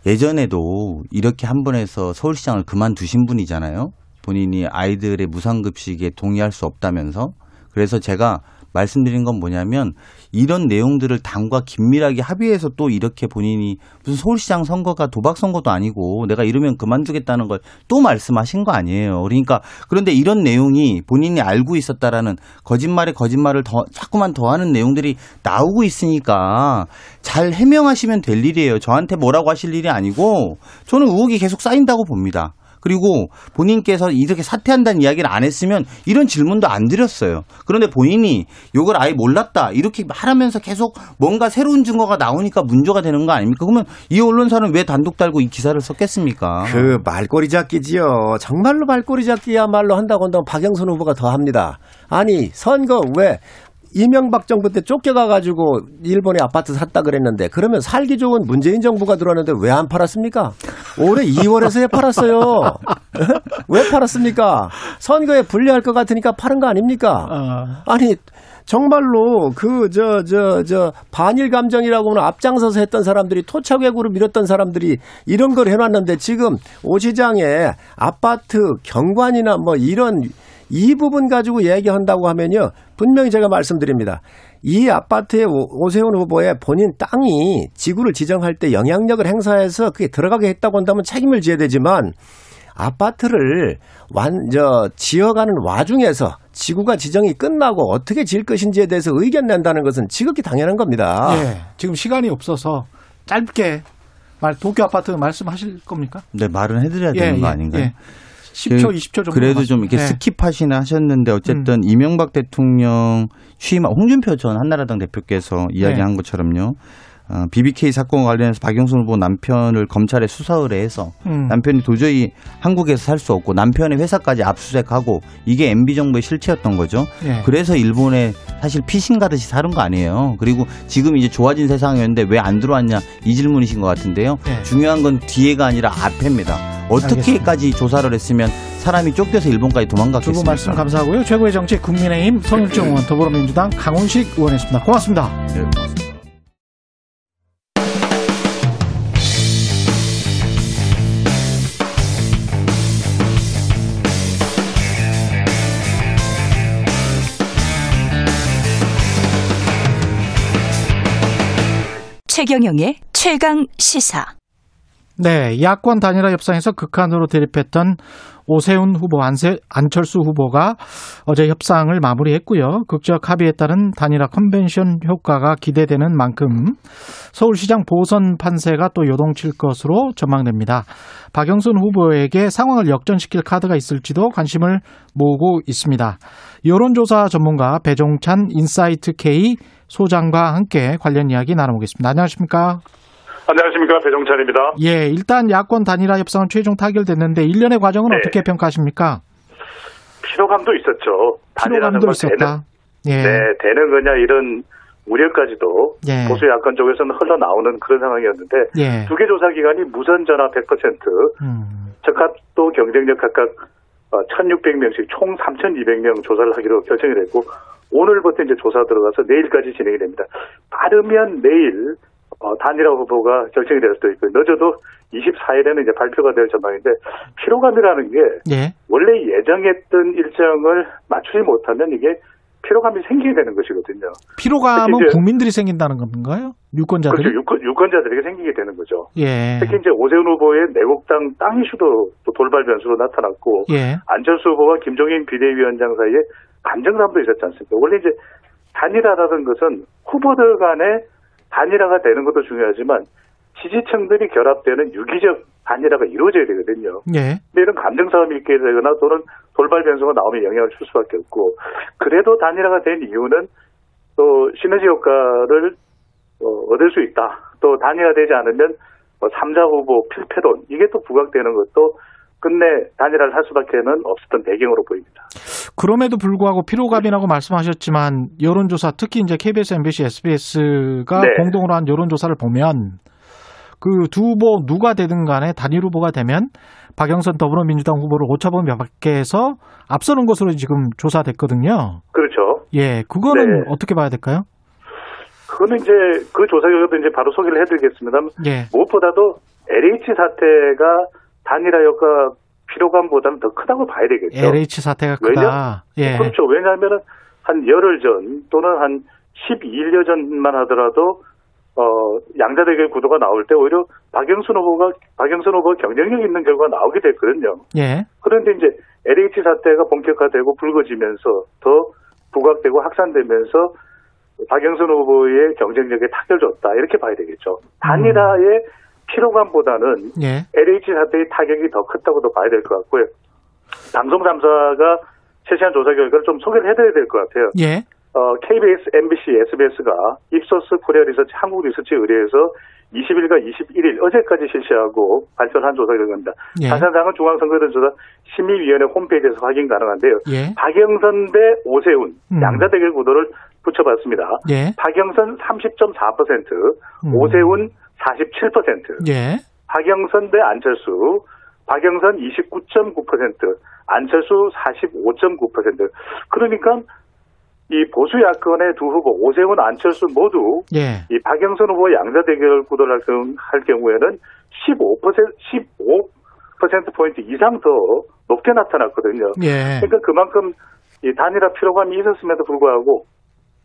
예전에도 이렇게 한 번에서 서울시장을 그만두신 분이잖아요. 본인이 아이들의 무상급식에 동의할 수 없다면서. 그래서 제가 말씀드린 건 뭐냐면 이런 내용들을 당과 긴밀하게 합의해서 또 이렇게 본인이 무슨 서울시장 선거가 도박 선거도 아니고 내가 이러면 그만두겠다는 걸 또 말씀하신 거 아니에요. 그러니까 그런데 이런 내용이 본인이 알고 있었다라는 거짓말에 거짓말을 더 자꾸만 더하는 내용들이 나오고 있으니까 잘 해명하시면 될 일이에요. 저한테 뭐라고 하실 일이 아니고 저는 의혹이 계속 쌓인다고 봅니다. 그리고 본인께서 이렇게 사퇴한다는 이야기를 안 했으면 이런 질문도 안 드렸어요. 그런데 본인이 이걸 아예 몰랐다 이렇게 말하면서 계속 뭔가 새로운 증거가 나오니까 문제가 되는 거 아닙니까? 그러면 이 언론사는 왜 단독 달고 이 기사를 썼겠습니까? 그 말꼬리 잡기지요. 정말로 말꼬리 잡기야말로 한다고 한다면 박영선 후보가 더 합니다. 아니 선거 왜 이명박 정부 때 쫓겨가가지고 일본에 아파트 샀다 그랬는데 그러면 살기 좋은 문재인 정부가 들어왔는데 왜 안 팔았습니까? 올해 2월에서 왜 팔았어요? 왜 팔았습니까? 선거에 불리할 것 같으니까 파는 거 아닙니까? 아니 정말로 그 저 저 저 반일 감정이라고는 앞장서서 했던 사람들이 토착외구로 밀었던 사람들이 이런 걸 해놨는데 지금 오 시장에 아파트 경관이나 뭐 이런 이 부분 가지고 얘기한다고 하면요 분명히 제가 말씀드립니다. 이 아파트의 오- 오세훈 후보의 본인 땅이 지구를 지정할 때 영향력을 행사해서 그게 들어가게 했다고 한다면 책임을 져야 되지만 아파트를 완 저 지어가는 와중에서 지구가 지정이 끝나고 어떻게 지을 것인지에 대해서 의견 낸다는 것은 지극히 당연한 겁니다. 예. 지금 시간이 없어서 짧게 말 도쿄 아파트 말씀하실 겁니까? 네, 말은 해드려야 되는 거 아닌가요? 예. 10초, 그- 20초 정도. 그래도 좀 이렇게 예. skip하시나 하셨는데 어쨌든 이명박 대통령 취임 홍준표 전 한나라당 대표께서 이야기한 네. 것처럼요. 어, BBK 사건과 관련해서 박영선 후보 남편을 검찰에 수사 의뢰해서 음. 남편이 도저히 한국에서 살 수 없고 남편의 회사까지 압수수색하고 이게 MB 정부의 실체였던 거죠. 예. 그래서 일본에 사실 피신 가듯이 사는 거 아니에요. 그리고 지금 이제 좋아진 세상이었는데 왜 안 들어왔냐 이 질문이신 것 같은데요. 예. 중요한 건 뒤에가 아니라 앞에입니다. 어떻게까지 조사를 했으면 사람이 쫓겨서 일본까지 도망갔겠습니까? 말씀 감사하고요. 최고의 정치 국민의힘 성일정 의원 더불어민주당 강훈식 의원이었습니다. 고맙습니다. 네, 고맙습니다. 최경영의 최강 시사. 네, 야권 단일화 협상에서 극한으로 대립했던 오세훈 후보, 안세, 안철수 후보가 어제 협상을 마무리했고요. 극적 합의에 따른 단일화 컨벤션 효과가 기대되는 만큼 서울시장 보선 판세가 또 요동칠 것으로 전망됩니다. 박영선 후보에게 상황을 역전시킬 카드가 있을지도 관심을 모으고 있습니다. 여론조사 전문가 배종찬 인사이트 K 소장과 함께 관련 이야기 나눠보겠습니다. 안녕하십니까? 안녕하십니까 배정찬입니다. 예, 일단 야권 단일화 협상은 최종 타결됐는데 일련의 과정은 네. 어떻게 평가하십니까? 피로감도 있었죠. 피로감도 뭐 있었다. 되는, 예. 네, 되는 거냐 이런 우려까지도 예. 보수 야권 쪽에서는 흘러나오는 그런 상황이었는데 예. 두개 조사 기관이 무선 전화 100%, 음. 적합도 경쟁력 각각 1,600명씩 총 3,200명 조사를 하기로 결정이 됐고 오늘부터 이제 조사 들어가서 내일까지 진행이 됩니다. 빠르면 내일 어, 단일화 후보가 결정이 될 수도 있고 늦어도 24일에는 이제 발표가 될 전망인데 피로감이라는 게 예. 원래 예정했던 일정을 맞추지 못하면 이게 피로감이 생기게 되는 것이거든요. 피로감은 국민들이 생긴다는 건가요? 유권자들이? 그렇죠. 유권, 유권자들에게 생기게 되는 거죠. 예. 특히 이제 오세훈 후보의 내곡당 땅 이슈도 또 돌발 변수로 나타났고 예. 안철수 후보와 김종인 비대위원장 사이에 감정담도 있었지 않습니까? 원래 이제 단일화라는 것은 후보들 간에 단일화가 되는 것도 중요하지만 지지층들이 결합되는 유기적 단일화가 이루어져야 되거든요. 예. 근데 이런 감정 싸움이 있게 되거나 또는 돌발 변수가 나오면 영향을 줄 수밖에 없고 그래도 단일화가 된 이유는 또 시너지 효과를 어, 얻을 수 있다. 또 단일화되지 않으면 뭐 3자 후보 필패론 이게 또 부각되는 것도 끝내 단일화를 할 수밖에는 없었던 배경으로 보입니다. 그럼에도 불구하고 피로감이라고 말씀하셨지만 여론조사 특히 이제 KBS, MBC, SBS가 네. 공동으로 한 여론조사를 보면 그 두 후보 누가 되든 간에 단일 후보가 되면 박영선 더불어민주당 후보를 오차범위 밖에서 앞서는 것으로 지금 조사됐거든요. 그렇죠. 예, 그거는 네. 어떻게 봐야 될까요? 그거는 이제 그 조사 결과도 이제 바로 소개를 해드리겠습니다만 예. 무엇보다도 LH 사태가 단일화 효과 피로감보다는 더 크다고 봐야 되겠죠. LH 사태가 왜냐? 크다. 예. 그렇죠. 왜냐하면 한 열흘 전 또는 한 12일 전만 하더라도 어 양자 대결 구도가 나올 때 오히려 박영순 후보가 박영순 후보 경쟁력 있는 결과가 나오게 됐거든요. 예. 그런데 이제 LH 사태가 본격화되고 불거지면서 더 부각되고 확산되면서 박영선 후보의 경쟁력에 타결 줬다 이렇게 봐야 되겠죠. 단일화의 피로감보다는 예. LH 사태의 타격이 더 컸다고도 봐야 될 것 같고요. 방송 3사가 최시한 조사 결과를 좀 소개를 해드려야 될 것 같아요. 예. 어, KBS, MBC, SBS가 입소스 코리아 리서치 한국 리서치에 의뢰해서 20일과 21일 어제까지 실시하고 발표한 한 조사 결과입니다. 예. 자세한 사항은 중앙선거조사 심의위원회 홈페이지에서 확인 가능한데요. 예. 박영선 대 오세훈 음. 양자 대결 구도를 붙여봤습니다. 예. 박영선 30.4%, 음. 오세훈 47%, 예. 박영선 대 안철수, 박영선 29.9%, 안철수 45.9%. 그러니까 이 보수 야권의 두 후보 오세훈, 안철수 모두 예. 이 박영선 후보 양자 대결 구도를 할, 경우- 할 경우에는 15% 15% 포인트 이상 더 높게 나타났거든요. 예. 그러니까 그만큼 이 단일화 피로감이 있었음에도 불구하고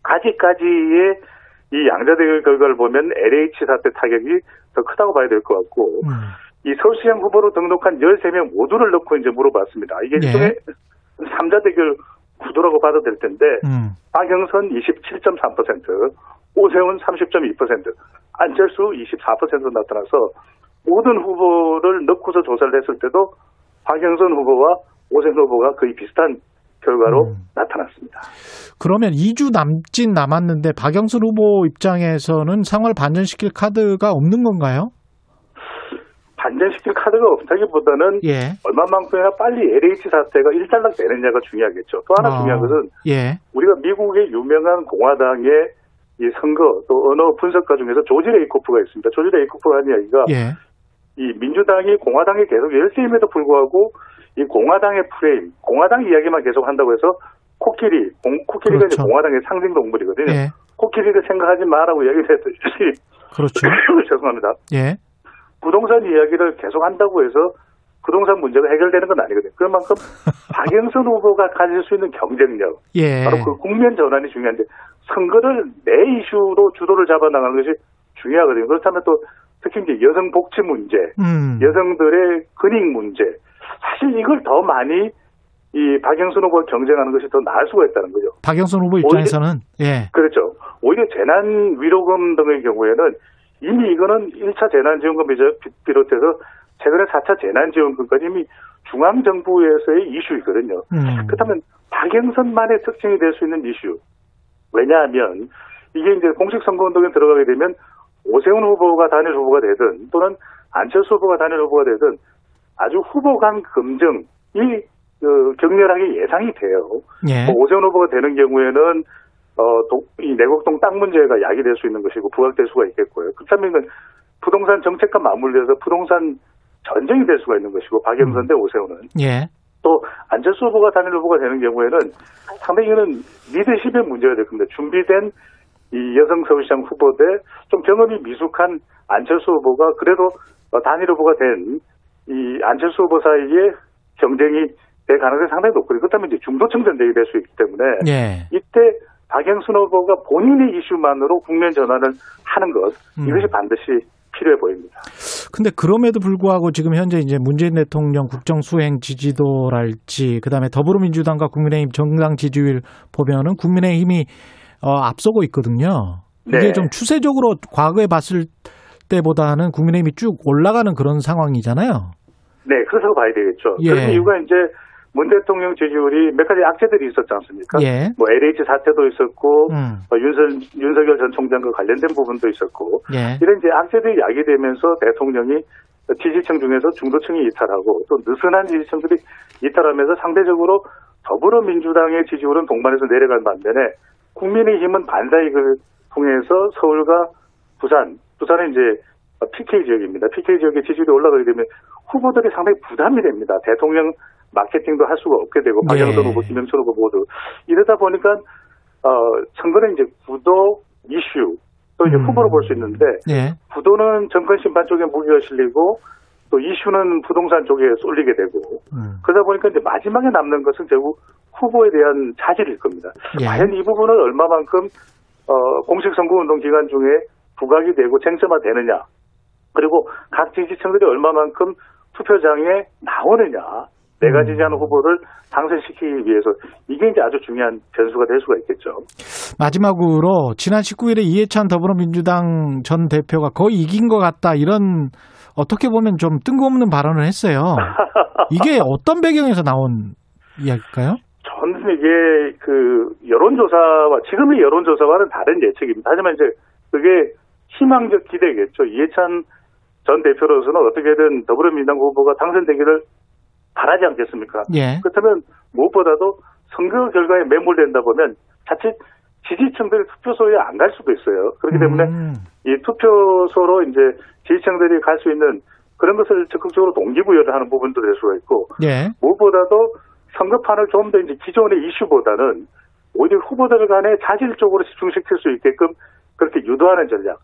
아직까지의 이 양자 대결 결과를 보면 LH 사태 타격이 더 크다고 봐야 될 것 같고 음. 이 서울시장 후보로 등록한 13명 모두를 넣고 이제 물어봤습니다. 이게 네. 일종의 3자 대결 구도라고 봐도 될 텐데 음. 박영선 27.3%, 오세훈 30.2%, 안철수 24% 나타나서 모든 후보를 넣고서 조사를 했을 때도 박영선 후보와 오세훈 후보가 거의 비슷한 결과로 음. 나타났습니다. 그러면 2주 남짓 남았는데 박영선 후보 입장에서는 상황을 반전시킬 카드가 없는 건가요? 반전시킬 카드가 없다기보다는 예. 얼마만큼이나 빨리 LH 사태가 일단락 되느냐가 중요하겠죠. 또 하나 어. 중요한 것은 예. 우리가 미국의 유명한 공화당의 이 선거 또 언어 분석가 중에서 조지 레이코프가 있습니다. 조지 레이코프가 한 이야기가 예. 이 민주당이 공화당에 계속 열세임에도 불구하고 이 공화당의 프레임, 공화당 이야기만 계속 한다고 해서 코끼리, 공, 코끼리가 그렇죠. 이제 공화당의 상징 동물이거든요. 예. 코끼리를 생각하지 마라고 이야기를 했듯이 그렇죠. 죄송합니다. 예. 부동산 이야기를 계속 한다고 해서 부동산 문제가 해결되는 건 아니거든요. 그만큼 박영선 후보가 가질 수 있는 경쟁력, 예. 바로 그 국면 전환이 중요한데 선거를 내 이슈로 주도를 잡아 나가는 것이 중요하거든요. 그렇다면 또 특히 이제 여성 복지 문제, 음. 여성들의 근익 문제, 사실 이걸 더 많이 이 박영선 후보가 경쟁하는 것이 더 나을 수가 있다는 거죠. 박영선 후보 입장에서는 예. 그렇죠. 오히려 재난 위로금 등의 경우에는 이미 이거는 1차 재난 지원금 비롯해서 최근에 4차 재난 지원금까지 이미 중앙 정부에서의 이슈이거든요. 음. 그렇다면 박영선만의 특징이 될 수 있는 이슈. 왜냐하면 이게 이제 공식 선거운동에 들어가게 되면 오세훈 후보가 단일 후보가 되든 또는 안철수 후보가 단일 후보가 되든 아주 후보 간 검증이 그 격렬하게 예상이 돼요. 예. 뭐 오세훈 후보가 되는 경우에는 어, 도- 이 내곡동 땅 문제가 야기될 수 있는 것이고 부각될 수가 있겠고요. 그렇다면 부동산 정책과 맞물려서 부동산 전쟁이 될 수가 있는 것이고 박영선 대 오세훈은 예. 또 안철수 후보가 단일 후보가 되는 경우에는 상당히 이거는 리더십의 문제가 될 겁니다. 준비된 이 여성 서울시장 후보 대 좀 경험이 미숙한 안철수 후보가 그래도 어, 단일 후보가 된 이 안철수 후보 사이에 경쟁이 될 가능성이 상당히 높거든요. 그렇다면 이제 중도층 전쟁이 될 수 있기 때문에 예. 이때 박영순 후보가 본인의 이슈만으로 국면 전환을 하는 것 음. 이것이 반드시 필요해 보입니다. 근데 그럼에도 불구하고 지금 현재 이제 문재인 대통령 국정 수행 지지도랄지 그다음에 더불어민주당과 국민의힘 정당 지지율 보면은 국민의힘이 어, 앞서고 있거든요. 이게 네. 좀 추세적으로 과거에 봤을 때보다는 국민의힘이 쭉 올라가는 그런 상황이잖아요. 네, 그래서 봐야 되겠죠. 예. 그런 이유가 이제 문 대통령 지지율이 몇 가지 악재들이 있었지 않습니까? 예. 뭐 LH 사태도 있었고, 음. 어, 윤석, 윤석열 전 총장과 관련된 부분도 있었고, 예. 이런 이제 악재들이 야기되면서 대통령이 지지층 중에서 중도층이 이탈하고 또 느슨한 지지층들이 이탈하면서 상대적으로 더불어민주당의 지지율은 동반해서 내려간 반면에 국민의힘은 반사이익을 통해서 서울과 부산, 부산은 이제 PK 지역입니다. PK 지역의 지지율이 올라가게 되면 후보들이 상당히 부담이 됩니다. 대통령 마케팅도 할 수가 없게 되고 예. 박영선 후보, 김영철 후보 모두 이러다 보니까 어, 선거는 이제 구도 이슈 또 이제 음. 후보로 볼 수 있는데 예. 구도는 정권 심판 쪽에 무기가 실리고 또 이슈는 부동산 쪽에 쏠리게 되고 음. 그러다 보니까 이제 마지막에 남는 것은 결국 후보에 대한 차질일 겁니다. 예. 과연 이 부분을 얼마만큼 어, 공식 선거운동 기간 중에 부각이 되고 쟁점화되느냐 그리고 각 지지층들이 얼마만큼 투표장에 나오느냐 내가 음. 지지하는 후보를 당선시키기 위해서 이게 이제 아주 중요한 변수가 될 수가 있겠죠. 마지막으로 지난 19일에 이해찬 더불어민주당 전 대표가 거의 이긴 것 같다 이런 어떻게 보면 좀 뜬금없는 발언을 했어요. 이게 어떤 배경에서 나온 이야기일까요? 저는 이게 그 여론조사와 지금의 여론조사와는 다른 예측입니다. 하지만 이제 그게 희망적 기대겠죠. 이해찬 전 대표로서는 어떻게든 더불어민주당 후보가 당선되기를 바라지 않겠습니까? 예. 그렇다면 무엇보다도 선거 결과에 매몰된다 보면 자칫 지지층들이 투표소에 안 갈 수도 있어요. 그렇기 때문에 음. 이 투표소로 이제 지지층들이 갈 수 있는 그런 것을 적극적으로 동기부여를 하는 부분도 될 수가 있고 예. 무엇보다도 선거판을 좀 더 이제 기존의 이슈보다는 오히려 후보들 간의 자질 쪽으로 집중시킬 수 있게끔 그렇게 유도하는 전략.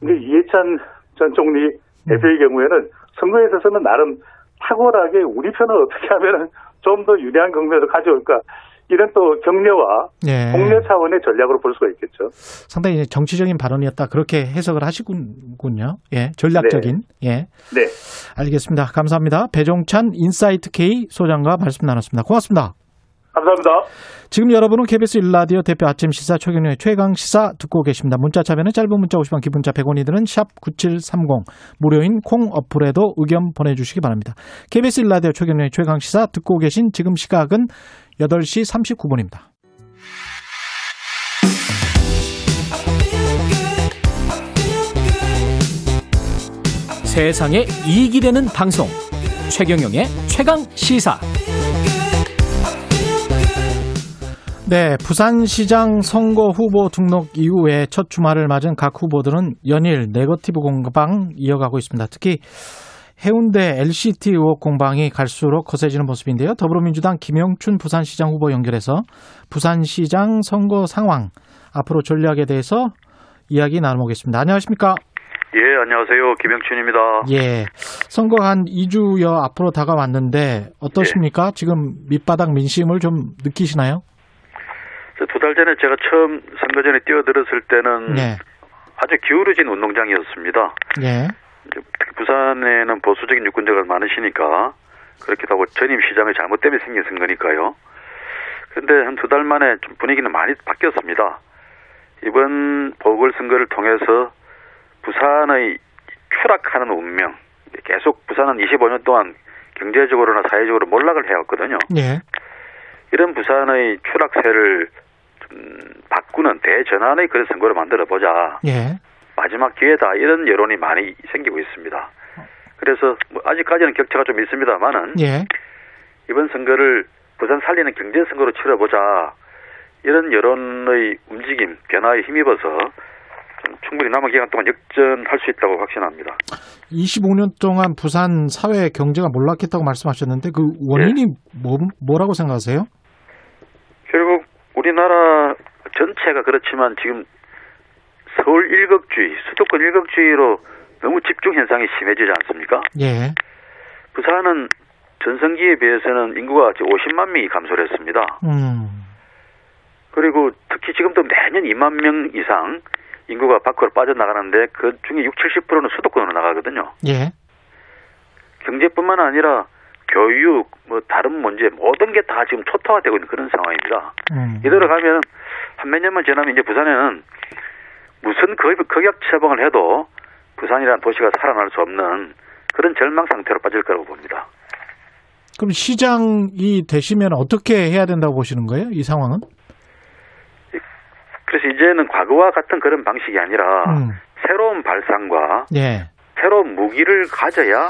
근데 이해찬 전 총리 대표의 경우에는 선거에 있어서는 나름 탁월하게 우리 편을 어떻게 하면은 좀 더 유리한 국면을 가져올까 이런 또 격려와 예. 독려 차원의 전략으로 볼 수가 있겠죠. 상당히 정치적인 발언이었다 그렇게 해석을 하시군요. 예. 전략적인. 예. 네. 알겠습니다. 감사합니다. 배종찬 인사이트 K 소장과 말씀 나눴습니다. 고맙습니다. 감사합니다. 지금 여러분은 KBS 일라디오 대표 아침 시사 최경영의 최강 시사 듣고 계십니다. 문자 참여는 짧은 문자 50원, 기본 문자 100원이 드는 샵 9730 무료인 콩 어플에도 의견 보내주시기 바랍니다. KBS 일라디오 최경영의 최강 시사 듣고 계신 지금 시각은 8시 39분입니다. 세상에 이익이 되는 방송 최경영의 최강 시사 네, 부산시장 선거 후보 등록 이후에 첫 주말을 맞은 각 후보들은 연일 네거티브 공방 이어가고 있습니다. 특히 해운대 LCT 의혹 공방이 갈수록 거세지는 모습인데요. 더불어민주당 김영춘 부산시장 후보 연결해서 부산시장 선거 상황 앞으로 전략에 대해서 이야기 나눠보겠습니다. 안녕하십니까? 예, 안녕하세요. 김영춘입니다. 예. 선거가 한 2주여 앞으로 다가왔는데 어떠십니까? 지금 밑바닥 민심을 좀 느끼시나요? 두 달 전에 제가 처음 선거전에 뛰어들었을 때는 네. 아주 기울어진 운동장이었습니다. 예. 부산에는 보수적인 유권자가 많으시니까 그렇기도 하고 전임 시장의 잘못 때문에 생긴 선거니까요. 그런데 한 두 달 만에 좀 분위기는 많이 바뀌었습니다. 이번 보궐선거를 통해서 부산의 추락하는 운명, 계속 부산은 25년 동안 경제적으로나 사회적으로 몰락을 해왔거든요. 예. 이런 부산의 추락세를 좀 바꾸는 대전환의 그런 선거를 만들어 보자. 예. 마지막 기회다 이런 여론이 많이 생기고 있습니다. 그래서 뭐 아직까지는 격차가 좀 있습니다만은 예. 이번 선거를 부산 살리는 경제 선거로 치러보자 이런 여론의 움직임, 변화에 힘입어서 좀 충분히 남은 기간 동안 역전할 수 있다고 확신합니다. 25년 동안 부산 사회 경제가 몰락했다고 말씀하셨는데 그 원인이 뭐, 뭐라고 생각하세요? 결국 우리나라 전체가 그렇지만 지금 서울 일극주의, 수도권 일극주의로 너무 집중 현상이 심해지지 않습니까? 예. 부산은 전성기에 비해서는 인구가 50만 명이 감소를 했습니다. 음. 그리고 특히 지금도 매년 2만 명 이상 인구가 밖으로 빠져나가는데 그 중에 6, 70%는 수도권으로 나가거든요. 예. 경제뿐만 아니라 교육, 뭐 다른 문제 모든 게 다 지금 초토화되고 있는 그런 상황입니다. 음. 이대로 가면 한 몇 년만 지나면 이제 부산에는 무슨 거- 극약 처방을 해도 부산이라는 도시가 살아날 수 없는 그런 절망 상태로 빠질 거라고 봅니다. 그럼 시장이 되시면 어떻게 해야 된다고 보시는 거예요? 이 상황은? 그래서 이제는 과거와 같은 그런 방식이 아니라 음. 새로운 발상과 예. 새로운 무기를 가져야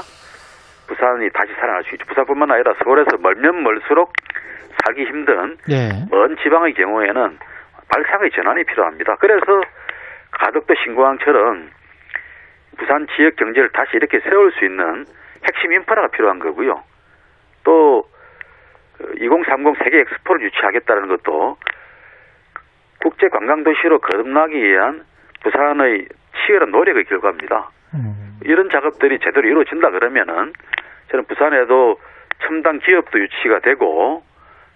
부산이 다시 살아날 수 있죠. 부산뿐만 아니라 서울에서 멀면 멀수록 살기 힘든 예. 먼 지방의 경우에는 발상의 전환이 필요합니다. 그래서 가덕도 신공항처럼 부산 지역 경제를 다시 이렇게 세울 수 있는 핵심 인프라가 필요한 거고요. 또 2030 세계 엑스포를 유치하겠다는 것도 국제 관광 도시로 거듭나기 위한 부산의 치열한 노력의 결과입니다. 음. 이런 작업들이 제대로 이루어진다 그러면은 저는 부산에도 첨단 기업도 유치가 되고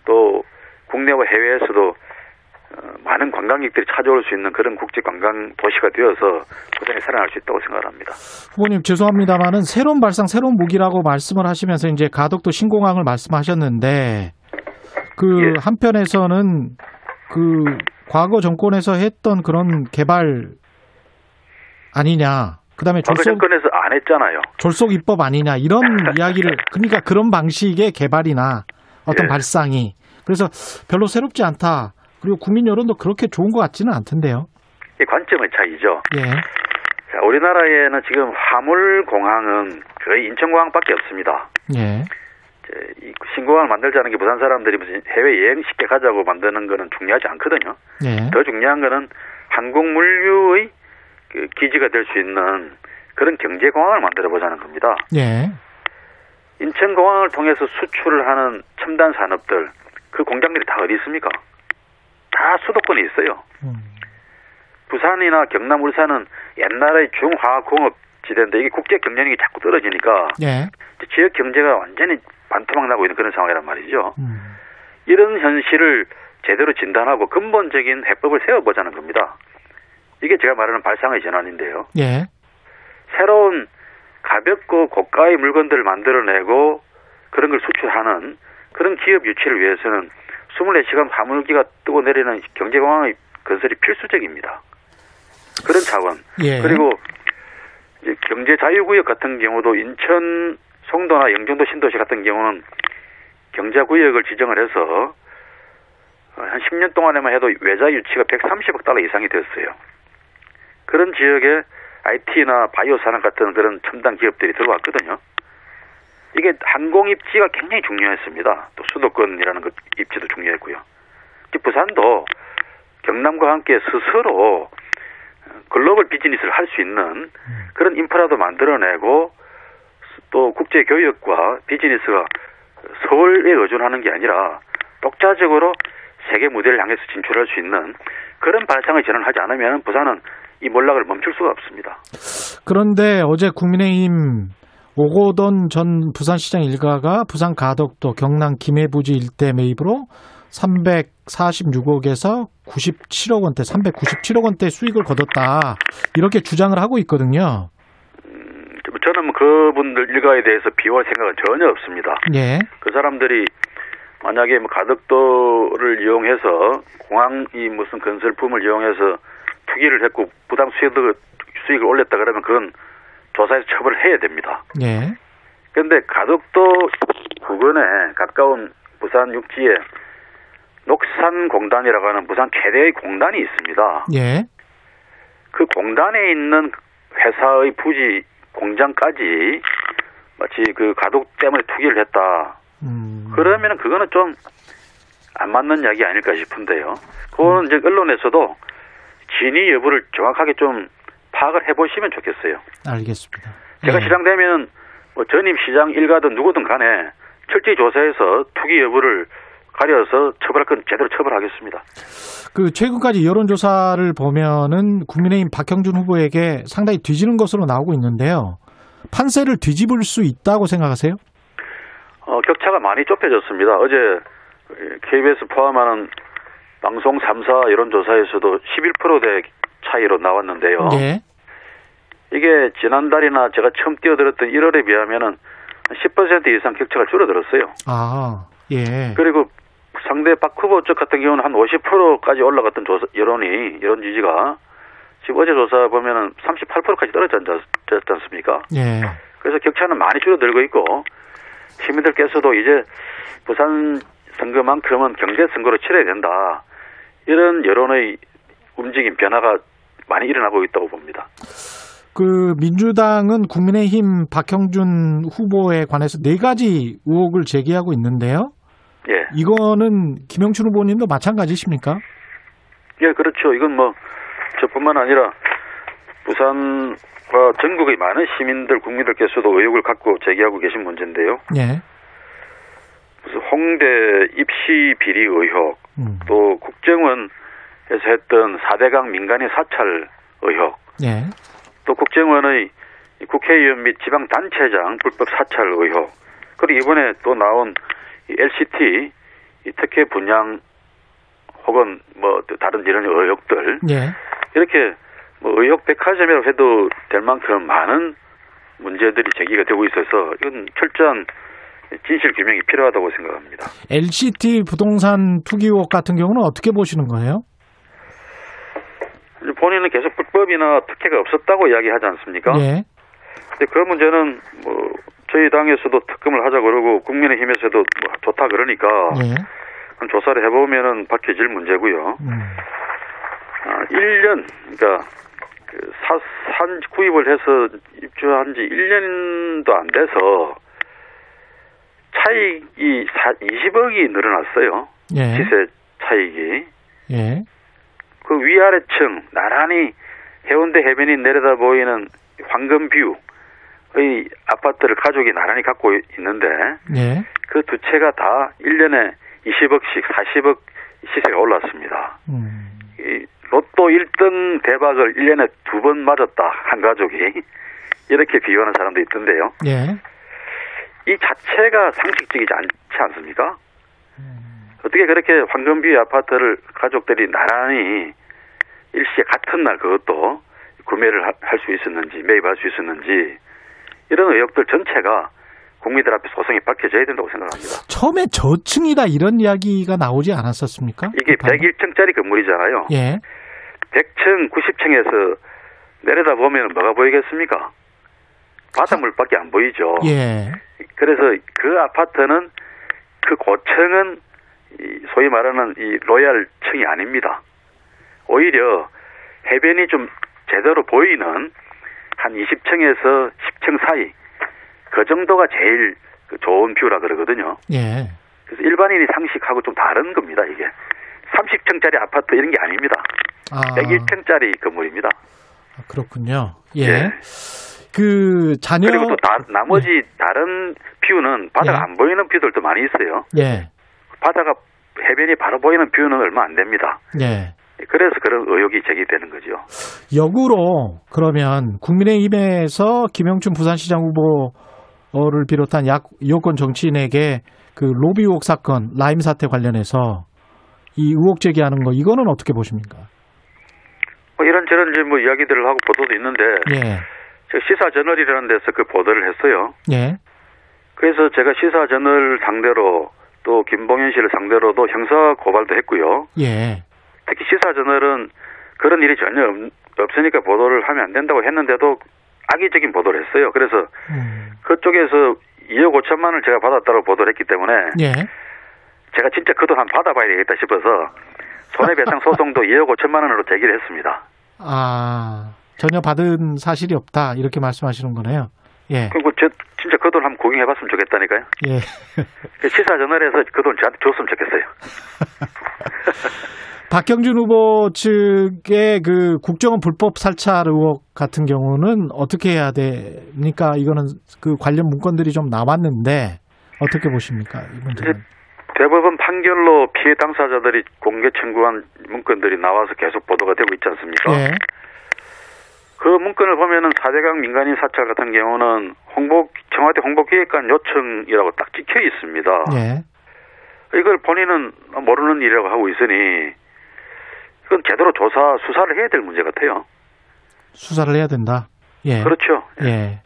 또 국내와 해외에서도 어, 많은 관광객들이 찾아올 수 있는 그런 국제 관광 도시가 되어서 부산이 살아날 수 있다고 생각합니다. 후보님 죄송합니다만은 새로운 발상, 새로운 무기라고 말씀을 하시면서 이제 가덕도 신공항을 말씀하셨는데 그 예. 한편에서는 그 과거 정권에서 했던 그런 개발 아니냐. 그다음에 졸속 정권에서 안 했잖아요. 졸속 입법 아니냐 이런 이야기를 그러니까 그런 방식의 개발이나 어떤 예. 발상이 그래서 별로 새롭지 않다. 그리고 국민 여론도 그렇게 좋은 것 같지는 않던데요. 이 관점의 차이죠. 예. 자, 우리나라에는 지금 화물 공항은 거의 인천공항밖에 없습니다. 예. 신공항을 만들자는 게 부산 사람들이 무슨 해외 여행 쉽게 가자고 만드는 거는 중요하지 않거든요. 예. 더 중요한 거는 한국 물류의 그 기지가 될 수 있는 그런 경제 공항을 만들어 보자는 겁니다. 예. 인천 공항을 통해서 수출을 하는 첨단 산업들 그 공장들이 다 어디 있습니까? 다 수도권에 있어요. 음. 부산이나 경남, 울산은 옛날의 중화공업 지대인데 이게 국제 경쟁력이 자꾸 떨어지니까 예. 지역 경제가 완전히 반토막 나고 있는 그런 상황이란 말이죠. 음. 이런 현실을 제대로 진단하고 근본적인 해법을 세워보자는 겁니다. 이게 제가 말하는 발상의 전환인데요. 예. 새로운 가볍고 고가의 물건들을 만들어내고 그런 걸 수출하는 그런 기업 유치를 위해서는 24시간 화물기가 뜨고 내리는 경제공항의 건설이 필수적입니다. 그런 차원. 예. 그리고 이제 경제 자유구역 같은 경우도 인천, 송도나 영종도 신도시 같은 경우는 경제구역을 지정을 해서 한 10년 동안에만 해도 외자 유치가 130억 달러 이상이 됐어요. 그런 지역에 IT나 바이오 산업 같은 그런 첨단 기업들이 들어왔거든요. 이게 항공 입지가 굉장히 중요했습니다. 또 수도권이라는 것 입지도 중요했고요. 부산도 경남과 함께 스스로 글로벌 비즈니스를 할 수 있는 그런 인프라도 만들어내고 또 국제 교역과 비즈니스가 서울에 의존하는 게 아니라 독자적으로 세계 무대를 향해서 진출할 수 있는 그런 발상의 전환을 하지 않으면 부산은 이 몰락을 멈출 수가 없습니다. 그런데 어제 국민의힘 오고돈 전 부산시장 일가가 부산 가덕도 경남 김해부지 일대 매입으로 346억에서 97억 원대, 397억 원대 수익을 거뒀다. 이렇게 주장을 하고 있거든요. 저는 뭐 그분들 일가에 대해서 비호할 생각은 전혀 없습니다. 예. 그 사람들이 만약에 뭐 가덕도를 이용해서 공항이 무슨 건설품을 이용해서 투기를 했고 부당 수익을, 수익을 올렸다 그러면 그건 조사해서 처벌을 해야 됩니다. 예. 그런데 가덕도 부근에 가까운 부산 육지에 녹산공단이라고 하는 부산 최대의 공단이 있습니다. 예. 그 공단에 있는 회사의 부지 공장까지 마치 그 가덕 때문에 투기를 했다. 음. 그러면은 그거는 좀 안 맞는 이야기 아닐까 싶은데요. 그거는 이제 언론에서도 진위 여부를 정확하게 좀 파악을 해보시면 좋겠어요. 알겠습니다. 제가 예. 시장되면 뭐 전임 시장 일가든 누구든 간에 철저히 조사해서 투기 여부를 가려서 처벌할 건 제대로 처벌하겠습니다. 그 최근까지 여론조사를 보면은 국민의힘 박형준 후보에게 상당히 뒤지는 것으로 나오고 있는데요. 판세를 뒤집을 수 있다고 생각하세요? 어, 격차가 많이 좁혀졌습니다. 어제 KBS 포함하는 방송 3사 여론조사에서도 11%대 차이로 나왔는데요. 예. 이게 지난달이나 제가 처음 뛰어들었던 1월에 비하면은 10% 이상 격차가 줄어들었어요. 아, 예. 그리고 상대 박 후보 쪽 같은 경우는 한 50%까지 올라갔던 조사, 여론이, 여론 지지가 지금 어제 조사 보면은 38%까지 떨어졌지 않- 않습니까? 예. 그래서 격차는 많이 줄어들고 있고 시민들께서도 이제 부산 선거만큼은 경제 선거로 치러야 된다. 이런 여론의 움직임 변화가 많이 일어나고 있다고 봅니다. 그 민주당은 국민의힘 박형준 후보에 관해서 네 가지 의혹을 제기하고 있는데요. 예. 이거는 김영춘 후보님도 마찬가지십니까? 예, 그렇죠. 이건 뭐 저뿐만 아니라 부산과 전국의 많은 시민들, 국민들께서도 의혹을 갖고 제기하고 계신 문제인데요. 예. 무슨 홍대 입시 비리 의혹, 음. 또 국정원에서 했던 4대강 민간인 사찰 의혹, 예. 또 국정원의 국회의원 및 지방단체장 불법 사찰 의혹, 그리고 이번에 또 나온 이 LCT 이 특혜 분양 혹은 뭐또 다른 이런 의혹들 예. 이렇게 뭐 의혹 백화점이라고 해도 될 만큼 많은 문제들이 제기가 되고 있어서 이건 철저한 진실 규명이 필요하다고 생각합니다. LCT 부동산 투기 의혹 같은 경우는 어떻게 보시는 거예요? 본인은 계속 불법이나 특혜가 없었다고 이야기하지 않습니까? 예. 근데 그 문제는 뭐 저희 당에서도 특검을 하자 그러고 국민의힘에서도 뭐 좋다 그러니까 예. 한 조사를 해보면은 밝혀질 문제고요. 음. 아, 1년 그러니까 그 사, 산 구입을 해서 입주한 지 1년도 안 돼서 차익이 사, 20억이 늘어났어요. 예. 시세 차익이. 예. 그 위아래층 나란히 해운대 해변이 내려다 보이는 황금뷰의 아파트를 가족이 나란히 갖고 있는데 예. 그두 채가 다 1년에 20억씩 40억 시세가 올랐습니다. 음. 이 로또 1등 대박을 1년에 두 번 맞았다 한 가족이 이렇게 비유하는 사람도 있던데요. 예. 이 자체가 상식적이지 않지 않습니까? 어떻게 그렇게 황금뷰 아파트를 가족들이 나란히 일시에 같은 날 그것도 구매를 할 수 있었는지 매입할 수 있었는지 이런 의혹들 전체가 국민들 앞에 소송이 밝혀져야 된다고 생각합니다. 처음에 저층이다 이런 이야기가 나오지 않았었습니까? 이게 101층짜리 건물이잖아요. 예. 100층, 90층에서 내려다 보면 뭐가 보이겠습니다 바닷물밖에 안 보이죠. 예. 그래서 그 아파트는 그 고층은 이 소위 말하는 이 로얄층이 아닙니다. 오히려 해변이 좀 제대로 보이는 한 20층에서 10층 사이 그 정도가 제일 그 좋은 view라 그러거든요. 예. 그래서 일반인이 상식하고 좀 다른 겁니다. 이게 30층짜리 아파트 이런 게 아닙니다. 아. 101층짜리 건물입니다. 그렇군요. 예. 예. 그 자녀 그리고 또 다, 나머지 다른 view는 바다가 예. 안 보이는 view들도 많이 있어요. 예. 바다가 해변이 바로 보이는 view는 얼마 안 됩니다. 예. 그래서 그런 의혹이 제기되는 거죠. 역으로 그러면 국민의힘에서 김영춘 부산시장 후보를 비롯한 약 여권 정치인에게 그 로비 의혹 사건 라임 사태 관련해서 이 의혹 제기하는 거 이거는 어떻게 보십니까? 뭐 이런저런 뭐 이야기들을 하고 보도도 있는데 예. 시사저널이라는 데서 그 보도를 했어요. 예. 그래서 제가 시사저널 상대로 또 김봉현 씨를 상대로도 형사 고발도 했고요. 예. 특히 시사저널은 그런 일이 전혀 없- 없으니까 보도를 하면 안 된다고 했는데도 악의적인 보도를 했어요. 그래서 음. 그쪽에서 2억 5천만 원을 제가 받았다고 보도를 했기 때문에 예. 제가 진짜 그 돈 한 받아봐야 되겠다 싶어서 손해배상 소송도 2억 5천만 원으로 제기를 했습니다. 아, 전혀 받은 사실이 없다 이렇게 말씀하시는 거네요. 예. 그리고 저, 진짜 그 돈 한번 구경해봤으면 좋겠다니까요. 예. 그 시사 전화해서 그 돈 저한테 줬으면 좋겠어요. 박경준 후보 측의 그 국정원 불법 살찰 의혹 같은 경우는 어떻게 해야 됩니까? 이거는 그 관련 문건들이 좀 나왔는데 어떻게 보십니까? 이 문제는. 대법원 판결로 피해 당사자들이 공개 청구한 문건들이 나와서 계속 보도가 되고 있지 않습니까? 예. 그 문건을 보면은 4대강 민간인 사찰 같은 경우는 홍보 청와대 홍보기획관 요청이라고 딱 찍혀 있습니다. 예. 이걸 본인은 모르는 일이라고 하고 있으니 이건 제대로 조사 수사를 해야 될 문제 같아요. 수사를 해야 된다. 예. 그렇죠. 예.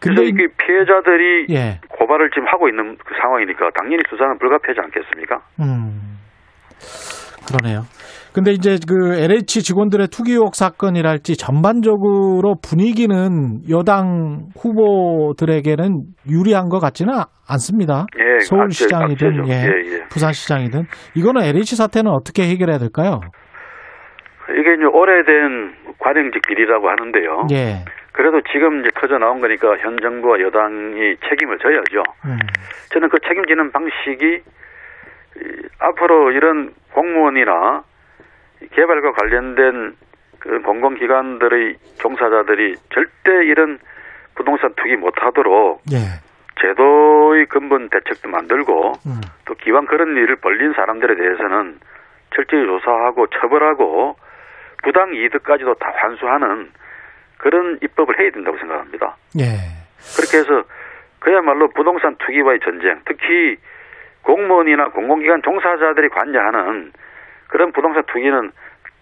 그래서 근데 이게 피해자들이 예. 고발을 지금 하고 있는 그 상황이니까 당연히 수사는 불가피하지 않겠습니까? 음. 그러네요. 근데 이제 그 LH 직원들의 투기 의혹 사건이랄지 전반적으로 분위기는 여당 후보들에게는 유리한 것 같지는 않습니다. 예, 서울시장이든 예. 예, 예. 부산시장이든 이거는 LH 사태는 어떻게 해결해야 될까요? 이게 이제 오래된 관행적 비리라고 하는데요. 예. 그래도 지금 이제 터져 나온 거니까 현 정부와 여당이 책임을 져야죠. 음. 저는 그 책임지는 방식이 이, 앞으로 이런 공무원이나 이 개발과 관련된 그 공공기관들의 종사자들이 절대 이런 부동산 투기 못하도록 예. 제도의 근본 대책도 만들고 음. 또 기왕 그런 일을 벌린 사람들에 대해서는 철저히 조사하고 처벌하고 부당 이득까지도 다 환수하는 그런 입법을 해야 된다고 생각합니다. 예. 그렇게 해서 그야말로 부동산 투기와의 전쟁, 특히 공무원이나 공공기관 종사자들이 관여하는 그런 부동산 투기는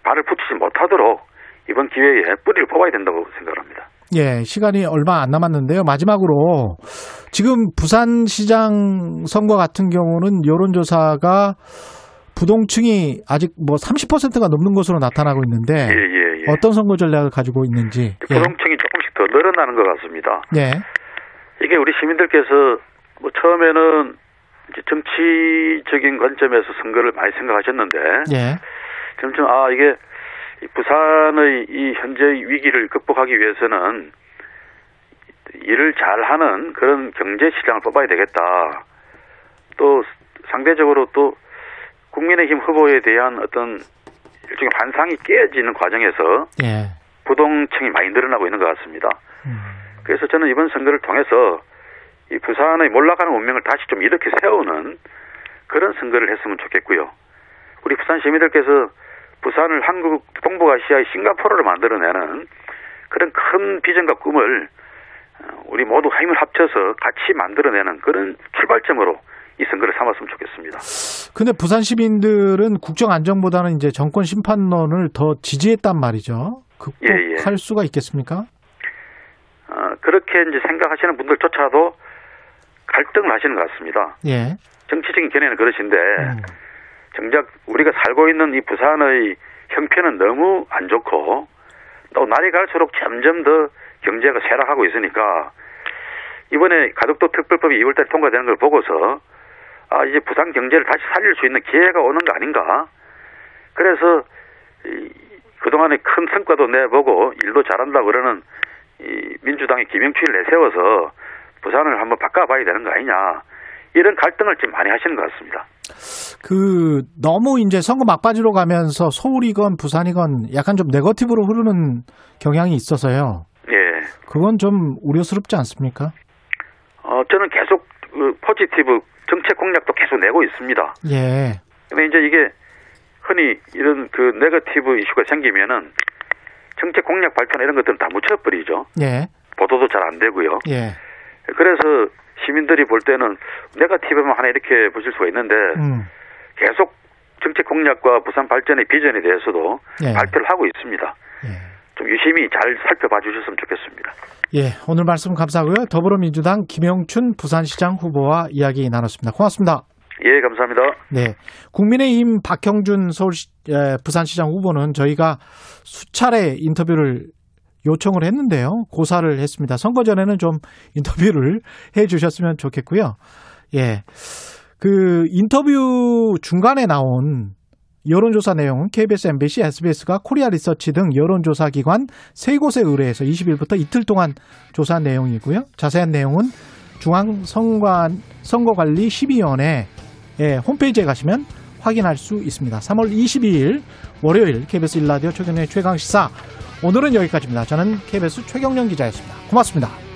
발을 붙이지 못하도록 이번 기회에 뿌리를 뽑아야 된다고 생각합니다. 예, 시간이 얼마 안 남았는데요. 마지막으로 지금 부산시장 선거 같은 경우는 여론조사가 부동층이 아직 뭐 30%가 넘는 것으로 나타나고 있는데 예, 예, 예. 어떤 선거 전략을 가지고 있는지. 예. 부동층이 조금씩 더 늘어나는 것 같습니다. 예. 이게 우리 시민들께서 뭐 처음에는 이제 정치적인 관점에서 선거를 많이 생각하셨는데 예. 점점 아 이게 이 부산의 이 현재의 위기를 극복하기 위해서는 일을 잘하는 그런 경제 시장을 뽑아야 되겠다. 또 상대적으로 또 국민의힘 후보에 대한 어떤 일종의 환상이 깨지는 과정에서 예. 부동층이 많이 늘어나고 있는 것 같습니다. 음. 그래서 저는 이번 선거를 통해서 이 부산의 몰락하는 운명을 다시 좀 이렇게 세우는 그런 선거를 했으면 좋겠고요. 우리 부산 시민들께서 부산을 한국 동북아시아의 싱가포르로 만들어내는 그런 큰 비전과 꿈을 어, 우리 모두 힘을 합쳐서 같이 만들어내는 그런 출발점으로 이 선거를 삼았으면 좋겠습니다. 근데 부산 시민들은 국정 안정보다는 이제 정권 심판론을 더 지지했단 말이죠. 극복할 예, 수가 있겠습니까? 어, 그렇게 이제 생각하시는 분들조차도 갈등을 하시는 것 같습니다. 예. 정치적인 견해는 그러신데 음. 정작 우리가 살고 있는 이 부산의 형편은 너무 안 좋고 또 날이 갈수록 점점 더 경제가 쇠락하고 있으니까 이번에 가덕도 특별법이 2월달에 통과되는 걸 보고서 아 이제 부산 경제를 다시 살릴 수 있는 기회가 오는 거 아닌가 그래서 이, 그동안에 큰 성과도 내보고 일도 잘한다 그러는 이 민주당의 김영춘을 내세워서 부산을 한번 바꿔봐야 되는 거 아니냐 이런 갈등을 좀 많이 하시는 것 같습니다. 그 너무 이제 선거 막바지로 가면서 서울이건 부산이건 약간 좀 네거티브로 흐르는 경향이 있어서요. 예. 그건 좀 우려스럽지 않습니까? 어, 저는 계속 그 포지티브 정책 공약도 계속 내고 있습니다. 예. 근데 이제 이게 흔히 이런 그 네거티브 이슈가 생기면은 정책 공약 발표나 이런 것들은 다 묻혀버리죠. 예. 보도도 잘 안 되고요. 예. 그래서 시민들이 볼 때는 네거티브만 하나 이렇게 보실 수가 있는데 음. 계속 정책 공약과 부산 발전의 비전에 대해서도 예. 발표를 하고 있습니다. 좀 유심히 잘 살펴봐 주셨으면 좋겠습니다. 예. 오늘 말씀 감사하고요. 더불어민주당 김영춘 부산시장 후보와 이야기 나눴습니다. 고맙습니다. 예, 감사합니다. 네. 국민의힘 박형준 서울 부산시장 후보는 저희가 수차례 인터뷰를 요청을 했는데요. 고사를 했습니다. 선거 전에는 좀 인터뷰를 해 주셨으면 좋겠고요. 예. 그 인터뷰 중간에 나온 여론조사 내용은 KBS, MBC, SBS가 코리아 리서치 등 여론조사 기관 세 곳에 의뢰해서 20일부터 이틀 동안 조사한 내용이고요. 자세한 내용은 중앙선관 선거관리 12위원회 홈페이지에 가시면 확인할 수 있습니다. 3월 22일 월요일 KBS 일라디오 최경의 최강 시사 오늘은 여기까지입니다. 저는 KBS 최경련 기자였습니다. 고맙습니다.